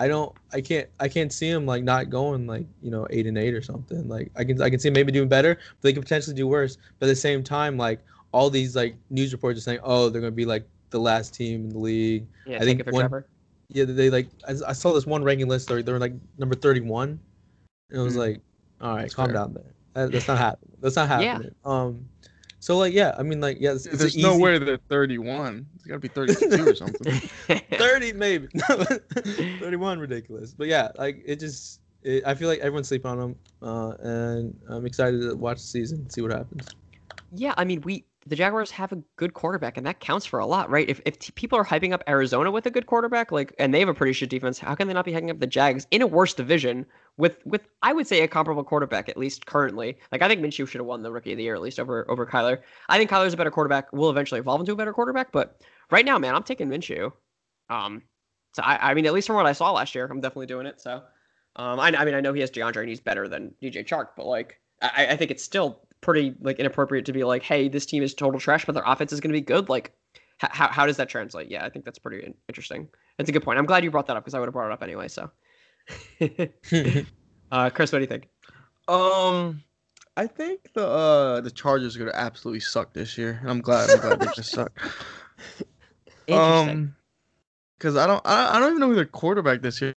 I don't, I can't, I can't see him like not going like you know eight and eight or something. Like I can, I can see him maybe doing better, but they could potentially do worse. But at the same time, like all these like news reports are saying, oh, they're gonna be like the last team in the league. Yeah, I think one- Trevor. Yeah, they like I, I saw this one ranking list. They're, they're like number thirty-one, and it was Mm. like, all right, That's calm fair. down there. That, that's not happening. That's not Yeah. happening. Um, so like yeah, I mean like yeah, it's, it's There's an no easy- way they're 31. It's gotta be 32 or something. 30 maybe 31 ridiculous but yeah like it just it, i feel like everyone's sleeping on them uh, and i'm excited to watch the season see what happens Yeah, I mean, we the Jaguars have a good quarterback, and that counts for a lot, right? If if t- people are hyping up Arizona with a good quarterback, like, and they have a pretty shit defense, how can they not be hyping up the Jags in a worse division with with I would say a comparable quarterback at least currently? Like, I think Minshew should have won the Rookie of the Year at least over over Kyler. I think Kyler's a better quarterback. Will eventually evolve into a better quarterback, but right now, man, I'm taking Minshew. Um, so I I mean, at least from what I saw last year, I'm definitely doing it. So, um, I I mean, I know he has DeAndre and he's better than DJ Chark, but like, I I think it's still pretty like inappropriate to be like, hey, this team is total trash, but their offense is going to be good. Like, h- how how does that translate? Yeah, I think that's pretty in- interesting. That's a good point. I'm glad you brought that up because I would have brought it up anyway. So, uh, Chris, what do you think? Um, I think the uh the Chargers are gonna absolutely suck this year, and I'm glad. I'm glad they're gonna suck. Um, because I don't, I, I don't even know who their quarterback this year.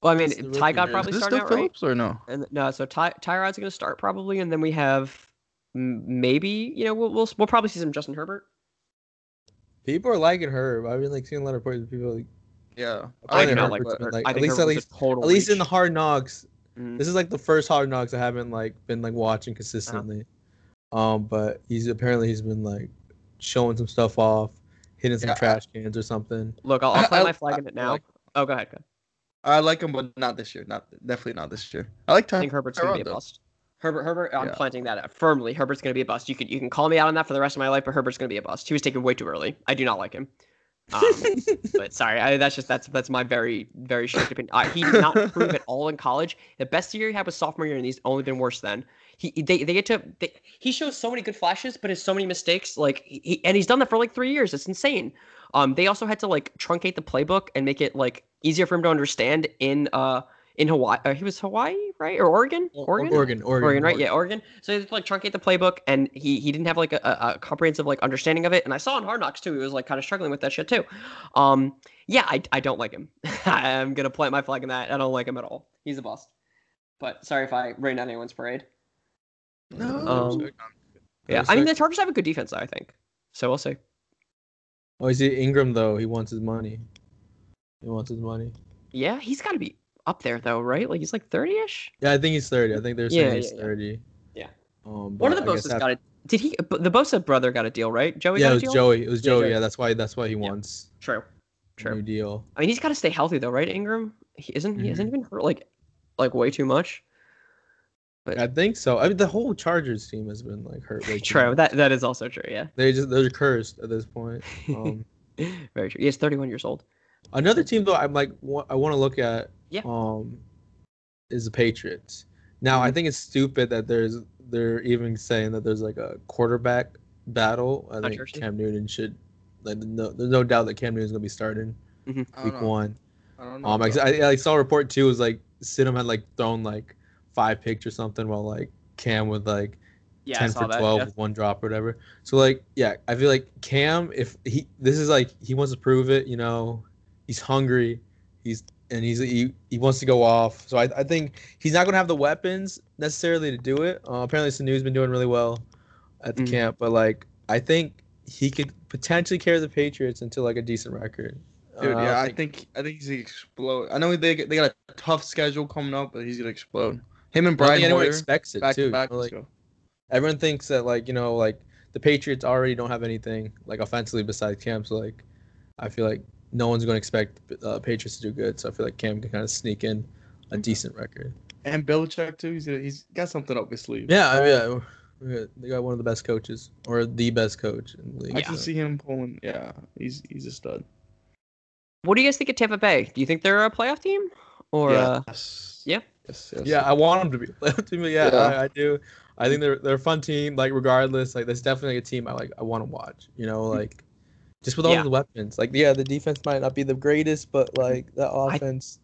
well, I mean, it's Ty God probably is this starting still out, right? Phillips or no? And no, so Ty Tyrod's going to start probably, and then we have maybe you know we'll we'll, we'll probably see some Justin Herbert. people are liking her i've been like seeing a lot of reports of people like Yeah, I do think not like Herbert's been, like, I at least at least total at least in the hard knocks Mhm. this is like the first hard knocks i haven't like been like watching consistently um but he's apparently he's been like showing some stuff off hitting some Yeah, I- trash cans or something Look, I'll, I'll I- plant I- my flag I in it now. like- oh, go ahead. Go ahead. I like him, but not this year. Not definitely not this year. I like I Ty- think Herbert's going to be a Tyrod, though. bust. Herbert, Herbert, I'm Yeah. planting that firmly. Herbert's going to be a bust. You can you can call me out on that for the rest of my life, but Herbert's going to be a bust. He was taken way too early. I do not like him. Um, but sorry, I, that's just that's that's my very very strict opinion. Uh, he did not improve at all in college. The best year he had was sophomore year, and he's only been worse then. He they, they get to they, he shows so many good flashes, but has so many mistakes. Like he, and he's done that for like three years. It's insane. Um, they also had to like truncate the playbook and make it like easier for him to understand in uh in Hawaii. Uh, he was Hawaii, right, or Oregon? Oregon. oregon oregon, Oregon, right? Yeah, Oregon. So he had to like truncate the playbook, and he he didn't have like a, a comprehensive like understanding of it. And I saw in Hard Knocks too, he was like kind of struggling with that shit too. Um, yeah, I, I don't like him. I'm gonna plant my flag in that. I don't like him at all. He's a bust. But sorry if I rain on anyone's parade. No. Um, Yeah, I mean the Chargers have a good defense, though, I think. So we'll see. oh you see ingram though he wants his money he wants his money Yeah, he's got to be up there though, right? Like he's like 30ish. Yeah, I think he's 30. I think they're Yeah, saying he's yeah, yeah. 30. Yeah. Um, One of the Bosa's got it. Did he? The Bosa brother got a deal, right? Joey Yeah, got it a was deal. Joey. It was Yeah, Joey. Joey. Yeah, that's why. That's why he Yeah. wants True. True. new deal. I mean, he's got to stay healthy though, right? Ingram, he isn't. He hasn't even hurt like, like way too much. But I think so. I mean, the whole Chargers team has been like hurt. Way True. That that is also true. Yeah. They just they're cursed at this point. Um, Very true. He is 31 years old. another team though, I'm like I want to look at. Yeah. Um, is the Patriots. Now I Mhm. think it's stupid that there's they're even saying that there's like a quarterback battle. I think Controversy. Cam Newton should. Like, no, there's no doubt that Cam Newton's gonna be starting I don't week know. one. I don't know. Um, I. I, I saw a report too. Was like Stidham had like thrown like five picks or something, while like Cam with like Yeah, ten for twelve with one drop or whatever. So like, yeah, I feel like Cam, if he this is like he wants to prove it, you know, he's hungry, he's and he's he, he wants to go off. So I, I think he's not gonna have the weapons necessarily to do it. Uh, apparently, Sanu's been doing really well at the Mhm. camp, but like I think he could potentially carry the Patriots into like a decent record. Dude, Uh, yeah, I think I think he's gonna explode. I know they they got a tough schedule coming up, but he's gonna explode. Him and Brian think anyone expects it back too. to you back. know, like, everyone thinks that like you know like the Patriots already don't have anything like offensively besides camps. So like I feel like no one's going to expect uh, Patriots to do good. So I feel like Cam can kind of sneak in a decent record. And Belichick too. He's he's got something up his sleeve. Yeah, I yeah, they got one of the best coaches or the best coach in the league. I Yeah. can see him pulling. Yeah, he's he's a stud. What do you guys think of Tampa Bay? Do you think they're a playoff team? Or uh, yeah? Yes, yes. Yeah, I want them to be. to me, yeah, Yeah. I, I do. I think they're they're a fun team. Like regardless, like that's definitely a team I like. I want to watch. You know, like just with all Yeah. the weapons. Like yeah, the defense might not be the greatest, but like the offense.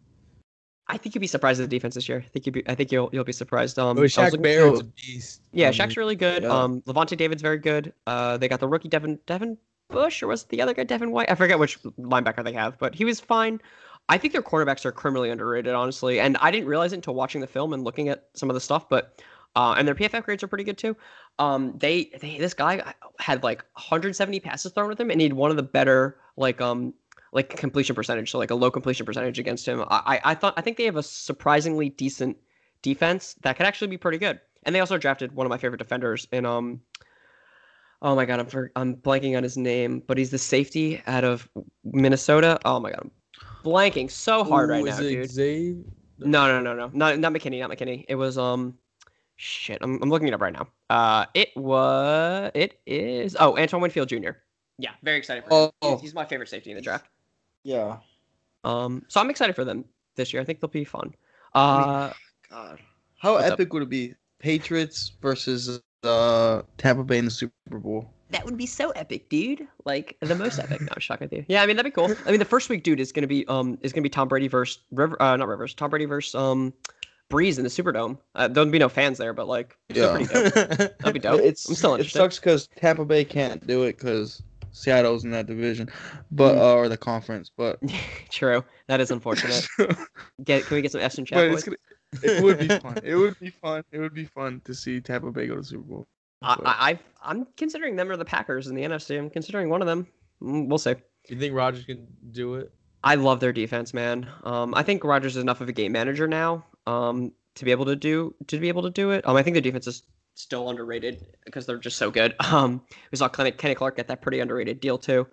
I think you'd be surprised at the defense this year. I think you'd be, I think you'll you'll be surprised. Um, oh, Shaq Barrett's a beast. Yeah, I Shaq's really good. yeah. Um, Lavonte David's very good. Uh, they got the rookie Devin Devin Bush, or was it the other guy Devin White? I forget which linebacker they have, but he was fine. I think their cornerbacks are criminally underrated, honestly, and I didn't realize it until watching the film and looking at some of the stuff. But uh, and their PFF grades are pretty good too. Um, they they this guy had like 170 passes thrown with him, and he had one of the better like um like completion percentage, so like a low completion percentage against him. I I, thought I think they have a surprisingly decent defense that could actually be pretty good. And they also drafted one of my favorite defenders in um oh my god, I'm for, I'm blanking on his name, but he's the safety out of Minnesota. Oh my god, I'm blanking so hard right Ooh, now, is it dude. Xavier? No, no, no, no, not not McKinney, not McKinney. It was um, shit. I'm I'm looking it up right now. Uh, it was it is oh Antoine Winfield Jr. Yeah, very excited for him. Oh. He's, he's my favorite safety in the draft. Yeah. Um, so I'm excited for them this year. I think they'll be fun. Uh, God. How What's up? epic would it be? Patriots versus uh Tampa Bay in the Super Bowl. that would be so epic, dude. Like the most epic. No, I'm shocked with you. Yeah, I mean that'd be cool. I mean the first week, dude, is gonna be um is gonna be Tom Brady versus River, uh, not Rivers, Tom Brady versus um Brees in the Superdome. Uh, there'll be no fans there, but like Yeah. That'd be dope. It's I'm still it sucks because Tampa Bay can't do it because Seattle's in that division, but Mm. uh, or the conference. But True. That is unfortunate. Get can we get some F in chat? but gonna, it would be fun. It would be fun. It would be fun to see Tampa Bay go to Super Bowl. I, But- I I've, I'm considering them or the Packers in the NFC. I'm considering one of them. Mm, We'll see. You think Rodgers can do it? I love their defense, man. Um, I think Rodgers is enough of a game manager now um, to be able to do to be able to do it. Um, I think their defense is still underrated because they're just so good. Um, we saw Kenny, Kenny Clark get that pretty underrated deal too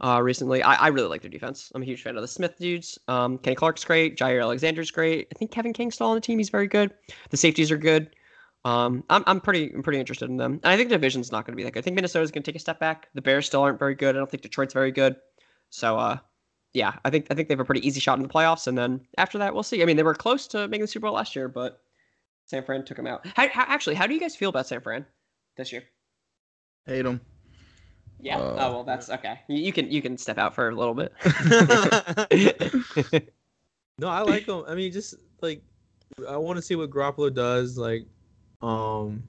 uh, recently. I, I really like their defense. I'm a huge fan of the Smith dudes. Um, Kenny Clark's great. Jaire Alexander's great. I think Kevin King's still on the team. He's very good. The safeties are good. Um, I'm, I'm pretty I'm pretty interested in them. And I think the division's not going to be that good. I think Minnesota's going to take a step back. The Bears still aren't very good. I don't think Detroit's very good. So uh, yeah, I think I think they have a pretty easy shot in the playoffs, and then after that, we'll see. I mean, they were close to making the Super Bowl last year, but San Fran took them out. How, how, actually, how do you guys feel about San Fran this year? Hate them. Yeah. Uh, oh well, that's okay. You, you can you can step out for a little bit. No, I like them. I mean, just like I want to see what Garoppolo does. Like, um,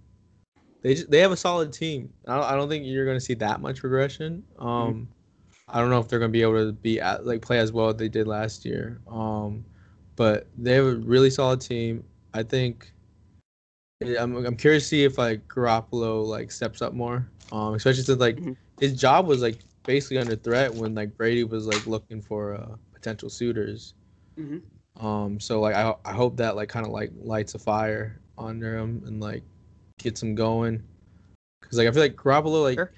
they just, they have a solid team. I don't, I don't think you're going to see that much regression. Um, I don't know if they're going to be able to be at, like play as well as they did last year. Um, but they have a really solid team. I think. I'm, I'm curious to see if like Garoppolo like steps up more. Um, especially since like Mhm. his job was like basically under threat when like Brady was like looking for uh, potential suitors. Mhm. Um, so like I I hope that like kind of like lights a fire under him and like gets him going. Cause like I feel like Garoppolo like Sure.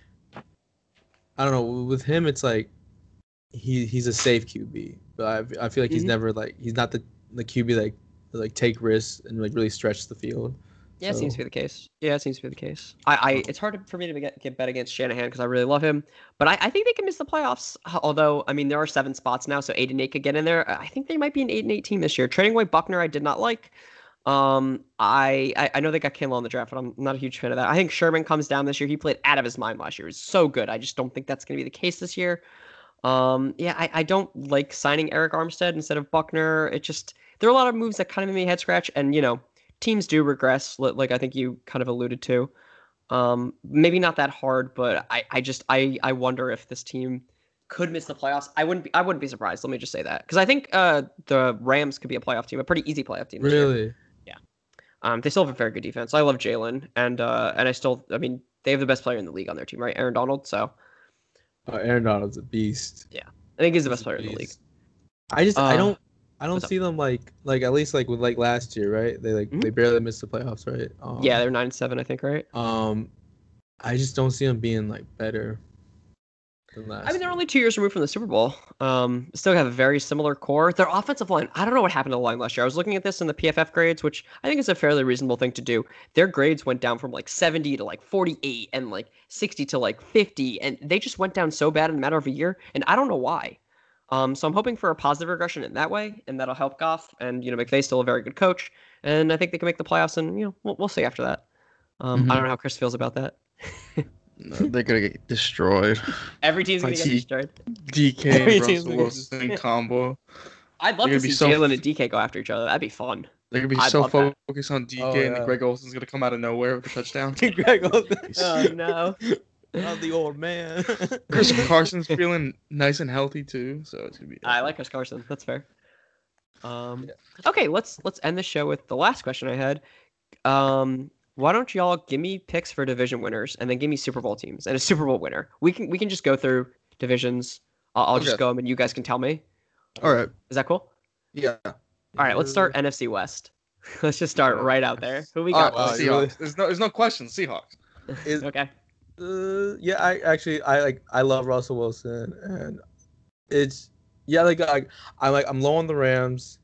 I don't know with him it's like he he's a safe QB, but I, I feel like he's Mhm. never like he's not the the QB like like take risks and like really stretch the field. Yeah, it seems to be the case. Yeah, it seems to be the case. I, I it's hard for me to get, get bet against Shanahan because I really love him, but I, I think they can miss the playoffs. Although, I mean, there are seven spots now, so eight and eight could get in there. I think they might be an eight and eight team this year. Trading away Buckner, I did not like. Um, I, I I know they got Kinlaw in the draft, but I'm not a huge fan of that. I think Sherman comes down this year. He played out of his mind last year. He was so good. I just don't think that's going to be the case this year. Um, yeah, I, I don't like signing Arik Armstead instead of Buckner. It just there are a lot of moves that kind of made me head scratch, and you know teams do regress, like I think you kind of alluded to. Um, maybe not that hard, but I, I just I, I wonder if this team could miss the playoffs. I wouldn't be I wouldn't be surprised. Let me just say that because I think uh, the Rams could be a playoff team, a pretty easy playoff team. this year. Um, they still have a very good defense. I love Jalen, and uh, and I still I mean they have the best player in the league on their team, right? Aaron Donald. So Uh, Aaron Donald's a beast. Yeah, I think he's the best a player in the league. I just I Uh, don't I don't what's up? see them like like at least like with like last year, right? They like Mhm. they barely missed the playoffs, right? Um, Yeah, they're nine and seven, I think, right? Um, I just don't see them being like better. I mean, they're only two years removed from the Super Bowl. Um, still have a very similar core. Their offensive line, I don't know what happened to the line last year. I was looking at this in the PFF grades, which I think is a fairly reasonable thing to do. Their grades went down from like 70 to like 48 and like 60 to like 50, and they just went down so bad in a matter of a year, and I don't know why. Um, so I'm hoping for a positive regression in that way, and that'll help Goff. And you know, McVay's still a very good coach, and I think they can make the playoffs. And you know, we'll, we'll see after that. Um, Mhm. I don't know how Chris feels about that. No, they're gonna get destroyed. Every team's gonna get He- destroyed. DK Every and team's Russell gonna get Wilson combo. I'd love to see be so Jalen and DK go after each other. That'd be fun. They're gonna be I'd so love that. focused on DK Oh, and yeah. then Greg Olsen's gonna come out of nowhere with a touchdown. Greg Olsen. Oh no. I'm the old man. Chris Carson's feeling nice and healthy too, so it's gonna be. I like Chris Carson. That's fair. Um, okay, let's let's end the show with the last question I had. Um, why don't y'all give me picks for division winners and then give me Super Bowl teams and a Super Bowl winner? We can we can just go through divisions. I'll, I'll just go go 'em and you guys can tell me. All right. Is that cool? Yeah. All right, let's start NFC West. let's just start right out there. Who we got? All right, Wow, Seahawks. really- There's no, there's no question. Seahawks. Is, okay. Uh, yeah, I actually I like I love Russell Wilson and it's yeah like I I'm like I'm low on the Rams.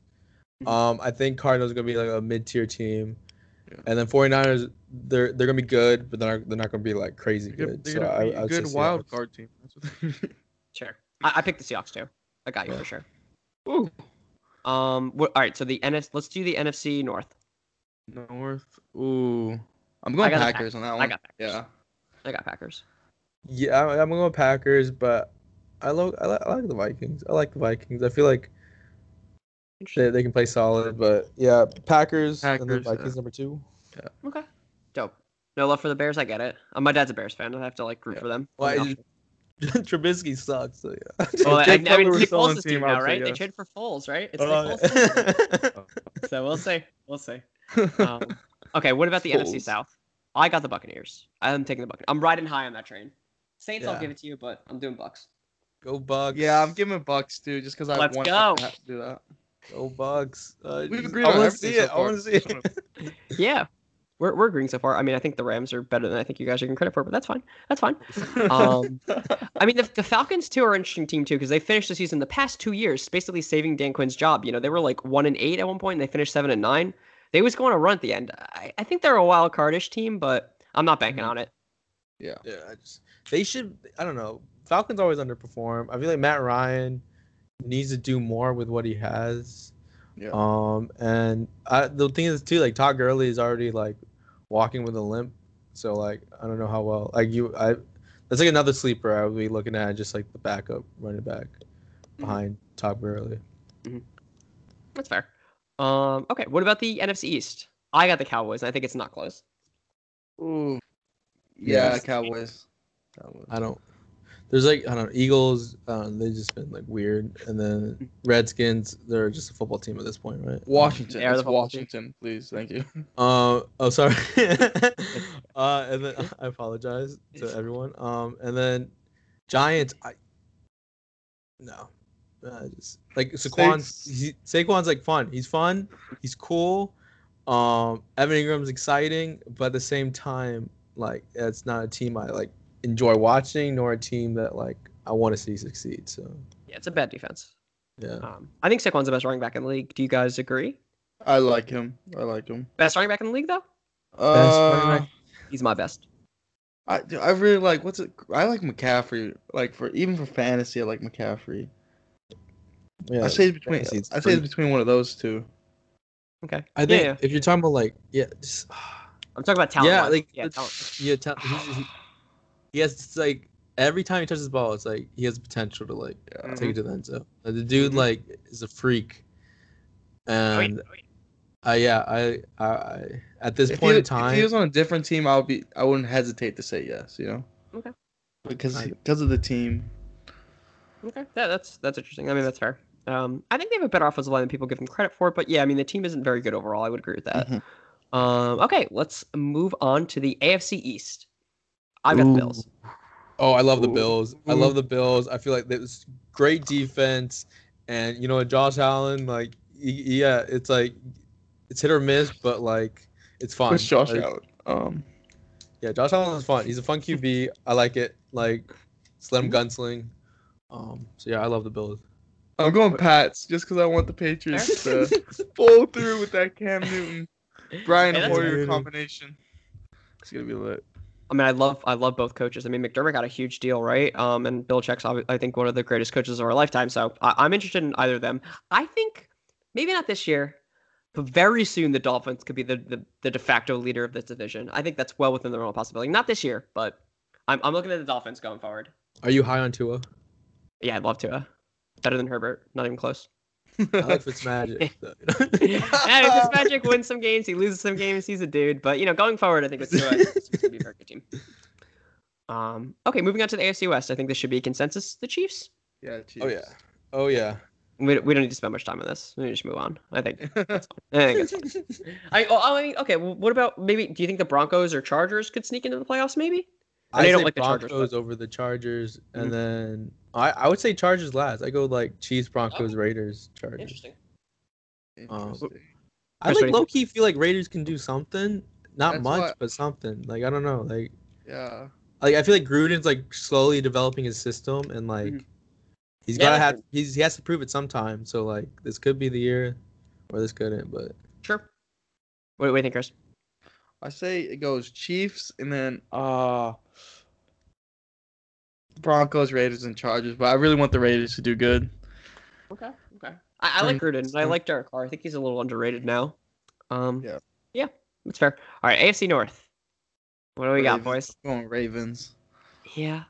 Um, I think Cardinals are gonna be like a mid tier team, Yeah. and then 49ers they're they're gonna be good, but they're not they're not gonna be like crazy They're, good. they're So gonna I, be I a good wild Seahawks. card team. That's what Sure. I, I picked the Seahawks too. I got you for sure. Ooh. Um. What, all right. So the NF. Let's do the NFC North. North. Ooh. I'm going got the Packers on that one. I got Packers. Yeah. I got Packers. Yeah, I, I'm going Packers, but I love I, li- I like the Vikings. I like the Vikings. I feel like they, they can play solid, but yeah, Packers, and then Packers, yeah. Vikings number two. Yeah. Okay. Dope. No love for the Bears. I get it. Uh, my dad's a Bears fan. I have to like root Yeah. for them. Well, on the I off- just- Trubisky sucks. So yeah. well, I, Jake I mean, Nick still on Foles the is team team, now, would say right? They yes. traded for Foles, right? It's Uh, Nick Foles. team. so we'll see. We'll see. Um, okay. What about the NFC South? I got the Buccaneers. I'm taking the Buccaneers. I'm riding high on that train. Saints, I'll give it to you, but I'm doing Bucks. Go Bucks. Yeah, I'm giving Bucks too, just because I Let's want go. to do that. Go Bucks. Uh, We've agreed I on want to everything see so it. I far. want to see it. Yeah. We're, we're agreeing so far. I mean, I think the Rams are better than I think you guys are getting credit for, but that's fine. That's fine. Um, I mean, the, the Falcons too are an interesting team too because they finished the season the past two years basically saving Dan Quinn's job. You know, they were like one and eight at one point, and they finished seven and nine. They was going to run at the end. I, I think they're a wild cardish team, but I'm not banking Mhm. on it. yeah. Yeah, I just they should. I don't know. Falcons always underperform. I feel like Matt Ryan needs to do more with what he has. Yeah. Um, and I, the thing is too, like Todd Gurley is already like walking with a limp. So like I don't know how well like you I. That's like another sleeper I would be looking at, just like the backup running back behind Todd Gurley. That's fair. Um, okay, what about the NFC East? I got the Cowboys, and I think it's not close. Ooh. Yeah, Yes. Cowboys. Cowboys. I don't. There's like I don't know Eagles. Um, they've just been like weird, and then Redskins. They're just a football team at this point, right? Washington. They are the It's football team. Washington, please. Thank you. Uh, oh, sorry. uh, and then I apologize to everyone. Um, and then Giants. I no, uh, just like Saquon's. He, Saquon's like fun. He's fun. He's cool. Um, Evan Engram's exciting, but at the same time, like it's not a team I like enjoy watching, nor a team that like I want to see succeed. So Yeah, it's a bad defense. yeah. Um, I think Saquon's the best running back in the league. Do you guys agree? I like him. I like him. Best running back in the league, though? running Uh, back. He's my best. I I really like what's it? I like McCaffrey. Like for even for fantasy, I like McCaffrey. Yeah. I say it's between. it's I say it's between one of those two. Okay. I think yeah. if you're talking about like yeah, just, I'm talking about talent. yeah, wise. like yeah, the- talent. yeah, ta- he's, he, has like every time he touches the ball, it's like he has the potential to like Yeah. take it to the end zone. Like, the dude Mhm. like is a freak, Oh, yeah, and oh, yeah. I yeah I, I I at this If point he, in time if he was on a different team, I would be. I wouldn't hesitate to say yes. You know. Okay. Because I- because of the team. Okay, yeah, that's that's interesting. I mean, that's fair. Um, I think they have a better offensive line than people give them credit for, but yeah, I mean, the team isn't very good overall. I would agree with that. Mhm. Um, okay, let's move on to the AFC East. I've got the Bills. Oh, I love the Bills. I love the Bills. I feel like there's great defense, and you know Josh Allen, like yeah, it's like it's hit or miss, but like it's fun. Push Josh Like, out. Um, Yeah, Josh Allen is fun. He's a fun QB. I like it. Like just let him gunsling. Um, so yeah, I love the Bills. I'm going Pats just because I want the Patriots to pull through with that Cam Newton, Brian Hey, Hoyer good. combination. It's gonna be lit. I mean, I love I love both coaches. I mean, McDermott got a huge deal, right? Um, and Belichick's I think one of the greatest coaches of our lifetime. So I, I'm interested in either of them. I think maybe not this year, but very soon the Dolphins could be the the, the de facto leader of this division. I think that's well within the realm of possibility. Not this year, but I'm I'm looking at the Dolphins going forward. Are you high on Tua? Yeah, I'd love to. Uh, better than Herbert, not even close. I like Fitzmagic. yeah, Magic If it's magic, wins some games, he loses some games. He's a dude, but you know, going forward, I think it's Tua. Gonna be a very good team. Um, okay, moving on to the AFC West. I think this should be consensus. The Chiefs. yeah. Chiefs. oh yeah. Oh yeah. We, we don't need to spend much time on this. We need just move on. I think. I think it's. I, oh, I mean, okay. Well, what about maybe? Do you think the Broncos or Chargers could sneak into the playoffs? Maybe. I I don't say like the Chargers, Broncos but- over the Chargers, and Mhm. then I, I would say Chargers last. I go like Chiefs, Broncos, Raiders, Chargers. Interesting. Interesting. I Chris, what do like low key feel like Raiders can do something. Not That's much, why- but something. Like I don't know. Like Yeah. like I feel like Gruden's like slowly developing his system, and like Mhm. he's Yeah, gotta that's have he's he has to prove it sometime. So like this could be the year, or this couldn't. But Sure. What, what do you think, Chris? I say it goes Chiefs and then uh Broncos, Raiders, and Chargers. But I really want the Raiders to do good. Okay. Okay. I, I like Gruden. and I like Derek Carr. I think he's a little underrated now. Um. Yeah. Yeah. That's fair. All right. AFC North. What do we got, Ravens. boys? I'm going Ravens. Yeah.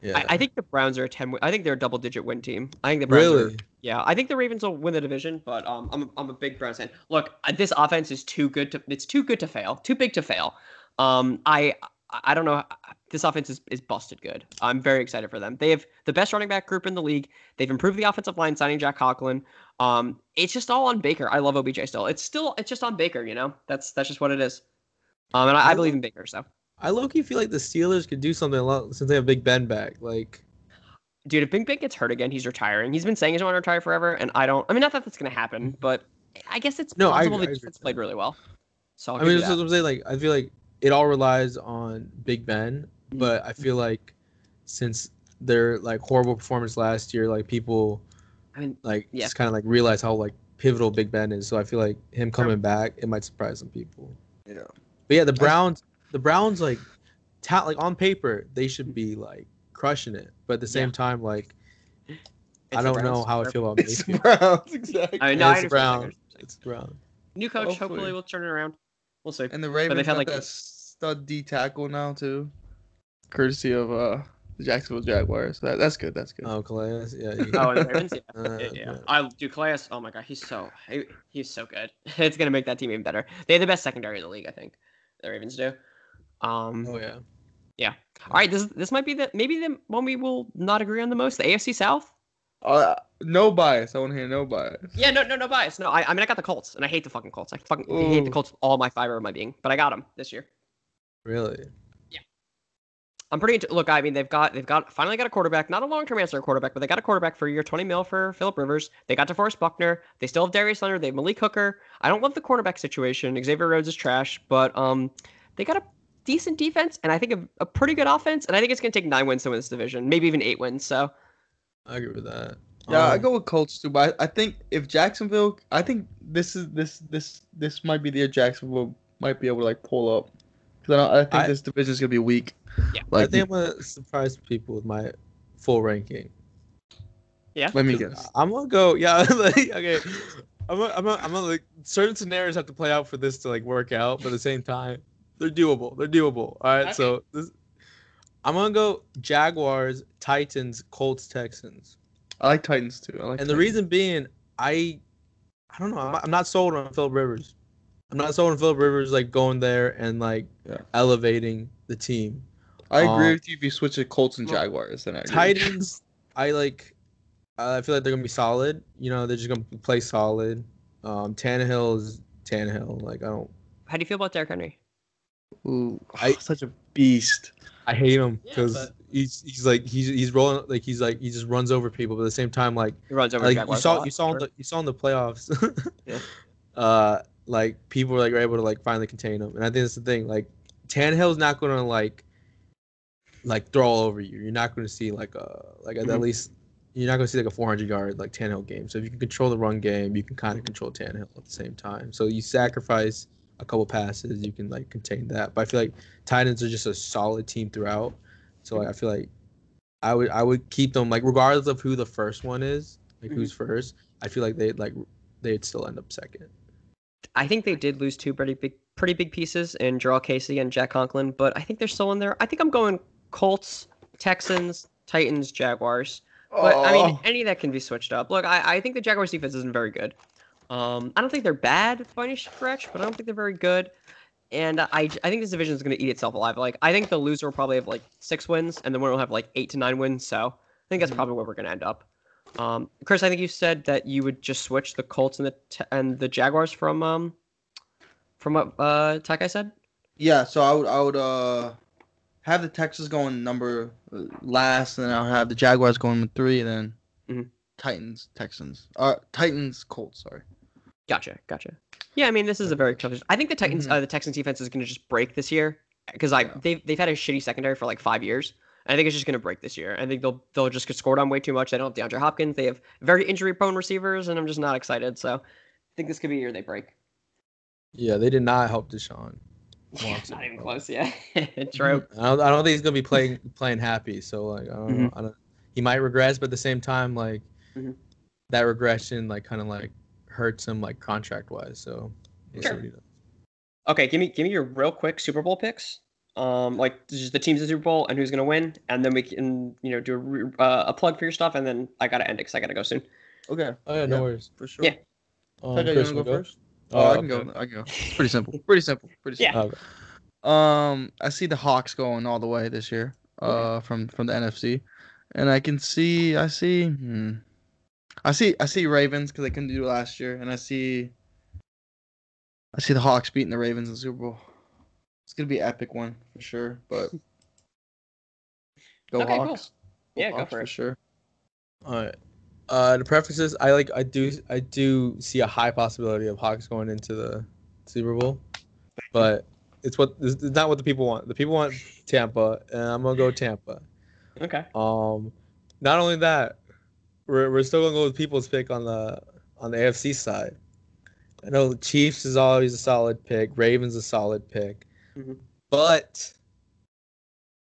yeah, I, I think the Browns are a ten. I think they're a double-digit win team. I think the Browns. Are, really. yeah. I think the Ravens will win the division, but um, I'm a, I'm a big Browns fan. Look, uh, this offense is too good to. It's too good to fail. Too big to fail. Um, I I don't know. This offense is, is busted good. I'm very excited for them. They have the best running back group in the league. They've improved the offensive line, signing Jack Conklin. Um, it's just all on Baker. I love OBJ still. It's still it's just on Baker. You know, that's that's just what it is. Um, and I, I I believe in Baker. So, I low key feel like the Steelers could do something a lot since they have Big Ben back. Like dude, if Big Ben gets hurt again, he's retiring. He's been saying he's going to retire forever, and I don't. I mean, not that that's going to happen, but I guess it's No, I possible agree, the I defense played really well. So I'll I mean, give that's you what. I'm saying. Like I feel like it all relies on Big Ben. But I feel like since their like horrible performance last year, like people I mean, like Yeah. just kind of like realize how like pivotal Big Ben is. So I feel like him coming back, it might surprise some people. Yeah. But yeah, the Browns, the Browns like, ta- like on paper they should be like crushing it, but at the same Yeah. time like it's I don't know Browns. how I feel about It's the Mayfield. Browns, exactly. I mean, no, I it's understand. Brown. It's Brown. New coach, hopefully. Hopefully. we'll turn it around. We'll see. And the Ravens they've had, got like, a stud D tackle now too, courtesy of uh the Jacksonville Jaguars. That, that's good. That's good. Oh, Calais. Yeah. he- Oh, the Ravens, yeah. Uh, yeah, yeah. yeah. I do Calais. Oh my god, he's so he, he's so good. It's gonna make that team even better. They have the best secondary in the league, I think. The Ravens do. Um, Oh yeah. Yeah. All right, this this might be the maybe the one we will not agree on the most. The AFC South. Uh, no bias. I want to hear no bias. Yeah, no, no, no bias. No, I, I mean I got the Colts, and I hate the fucking Colts. I fucking hate the Ooh. Colts with all my fiber of my being, but I got them this year. Really. I'm pretty. Into, look, I mean, they've got they've got finally got a quarterback, not a long term answer quarterback, but they got a quarterback for a year, 20 mil for Philip Rivers. They got DeForest Buckner. They still have Darius Leonard. They have Malik Hooker. I don't love the quarterback situation. Xavier Rhodes is trash, but um, they got a decent defense and I think a, a pretty good offense. And I think it's gonna take nine wins to win this division, maybe even eight wins. So I agree with that. Yeah, I Um, go with Colts too, but I, I think if Jacksonville, I think this is this this this might be the year Jacksonville might be able to like pull up. Because I, I think I- this division is gonna be weak. Yeah. I think I'm gonna surprise people with my full ranking. yeah, let me 'Cause guess. I'm gonna go. Yeah. like, okay. I'm gonna, I'm gonna, I'm gonna like certain scenarios have to play out for this to like work out, but at the same time, they're doable. They're doable. All right. Okay. So this, I'm gonna go Jaguars, Titans, Colts, Texans, I like Titans too. I like. and the reason being, I, I don't know. I'm, I'm not sold on Philip Rivers. I'm not sold on Philip Rivers like going there and like Yeah. elevating the team. I agree um, with you if you switch to Colts and Jaguars. Then I agree. Titans, I like. I feel like they're gonna be solid. You know, they're just gonna play solid. Um, Tannehill is Tannehill. Like I don't. how do you feel about Derrick Henry? Ooh, I- such a beast. I hate him Yeah, because but- he's he's like he's he's rolling like he's like he just runs over people, but at the same time like He runs over like you saw you saw in the you saw in the playoffs. Yeah. Uh, like people were like were able to like finally contain him, and I think that's the thing. Like Tannehill's not gonna like like throw all over you. You're not gonna see like a like at Mhm. least you're not gonna see like a 400 yard like Tannehill game. So if you can control the run game, you can kind Mm-hmm. of control Tannehill at the same time. So you sacrifice a couple passes, you can like contain that. But I feel like Titans are just a solid team throughout. So like I feel like I would I would keep them like regardless of who the first one is, like who's Mm-hmm. first. I feel like they'd like they'd still end up second. I think they did lose two pretty big, pretty big pieces in Jurrell Casey and Jack Conklin, but I think they're still in there. I think I'm going Colts, Texans, Titans, Jaguars. But I mean, Oh. any of that can be switched up. Look, I, I think the Jaguars defense isn't very good. Um, I don't think they're bad by any stretch, but I don't think they're very good. And I, I think this division is going to eat itself alive. Like I think the loser will probably have like six wins, and the winner will have like eight to nine wins. So I think that's Mhm. probably where we're going to end up. Um, Chris, I think you said that you would just switch the Colts and the t- and the Jaguars from um from what uh Takai said. Yeah, so I would I would uh have the Texans going number uh, last, and then I'll have the Jaguars going with three, and then Mhm. Titans Texans. Uh, Titans Colts. Sorry. Gotcha, gotcha. Yeah, I mean this is a very tough. I think the Titans, Mhm. uh, the Texans defense is going to just break this year because I Yeah. they've they've had a shitty secondary for like five years. I think it's just going to break this year. I think they'll they'll just get scored on way too much. They don't have DeAndre Hopkins. They have very injury prone receivers, and I'm just not excited. So I think this could be a year they break. Yeah, they did not help Deshaun. Not even close. Yeah, true. I don't, I don't think he's gonna be playing playing happy. So like I don't know. Mm-hmm. I don't. He might regress, but at the same time, like Mhm. that regression, like kind of like hurts him like contract wise. So we'll Sure. what he does. Okay, give me give me your real quick Super Bowl picks. Um, like just the teams in the Super Bowl and who's gonna win, and then we can you know do a, re- uh, a plug for your stuff, and then I gotta end it because I gotta go soon. Okay, Oh yeah, no Yeah. worries. for sure. Yeah. Um, Okay, you wanna go wanna first? Oh, I can okay. go. I can go. It's pretty simple. Pretty simple. Pretty Yeah. simple. Okay. Um, I see the Hawks going all the way this year. Uh, from from the NFC, and I can see. I see. Hmm, I see. I see Ravens because they couldn't do last year, and I see. I see the Hawks beating the Ravens in the Super Bowl. It's gonna be an epic one for sure, but go Okay, cool. Hawks. Yeah, go Hawks for it. For sure. All right. Uh, the preferences, I like. I do. I do see a high possibility of Hawks going into the Super Bowl, but it's what it's not what the people want. The people want Tampa, and I'm gonna go Tampa. Okay. Um, not only that, we're we're still gonna go with people's pick on the on the AFC side. I know the Chiefs is always a solid pick. Ravens a solid pick, Mhm. but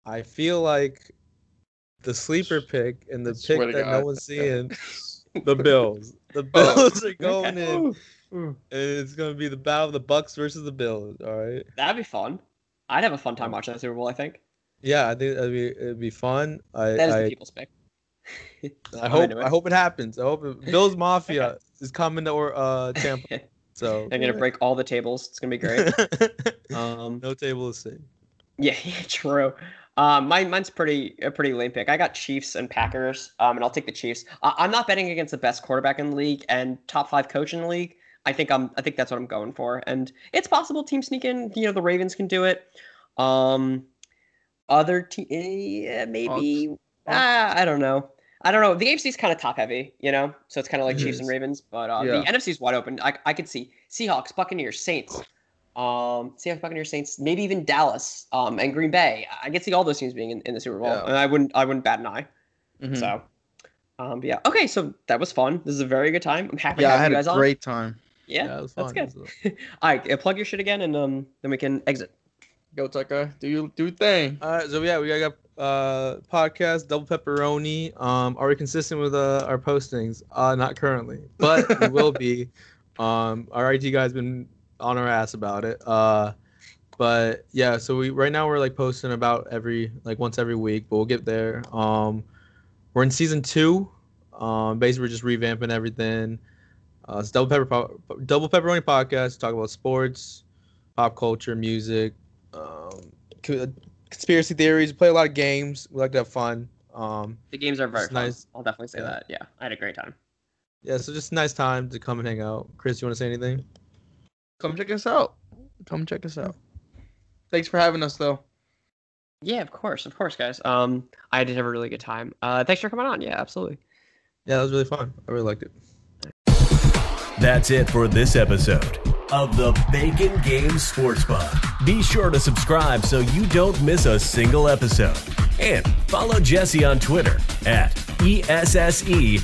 I feel like the sleeper pick and the I pick swear to that no one's seeing, the Bills. The Oh, Bills are going in, and it's gonna be the battle of the Bucks versus the Bills. All right. That'd be fun. I'd have a fun time watching that Super Bowl. I think Yeah, I think that'd be it'd be fun. I that is I, the people's pick. I hope it. I hope it happens. I hope it, Bills Mafia is coming to or uh Tampa. So They're gonna break all the tables. It's gonna be great. Um, no table is safe. yeah, yeah, true. Um, mine, mine's pretty a pretty lame pick. I got Chiefs and Packers. Um, and I'll take the Chiefs. I, I'm not betting against the best quarterback in the league and top five coach in the league. I think I'm. I think that's what I'm going for. And it's possible team sneak in. You know, the Ravens can do it. Um, other team, yeah, maybe. Ah, I don't know. I don't know. The AFC's kind of top heavy, you know, so it's kind of like It Chiefs and. Ravens. But uh, Yeah. the NFC's wide open. I I could see Seahawks, Buccaneers, Saints. Um, Seahawks, Buccaneers, Saints, maybe even Dallas, um, and Green Bay. I could see all those teams being in, in the Super Bowl, Yeah. and I wouldn't I wouldn't bat an eye. Mhm. So, um, but yeah. Okay, so that was fun. This is a very good time. I'm happy yeah, to I have had you a guys on. great time. Yeah, it was that's fun. good. It All right, uh, plug your shit again, and um, then we can exit. Go Tucker, do you do thing? All right, so yeah, we got uh podcast double pepperoni. Um, are we consistent with uh our postings? Uh, not currently, but we will be. Um, our IT guys been on our ass about it. Uh, but yeah, so we right now we're like posting about every like once every week, but we'll get there. Um, we're in season two. Um, basically we're just revamping everything. Uh, it's double pepper po- double pepperoni podcast. Talk about sports, pop culture, music. Um, conspiracy theories. We play a lot of games. We like to have fun. Um, The games are very fun. nice. I'll definitely say Yeah. that. Yeah, I had a great time. yeah, so just a nice time to come and hang out. Chris, you want to say anything? Come check us out. Come check us out. Thanks for having us, though. Yeah, of course, of course, guys. Um, I did have a really good time. Uh, thanks for coming on. Yeah, absolutely. Yeah, that was really fun. I really liked it. That's it for this episode of the Bacon Games Sportsbook. Be sure to subscribe so you don't miss a single episode. And follow Jesse on Twitter at ESSEJTHESL.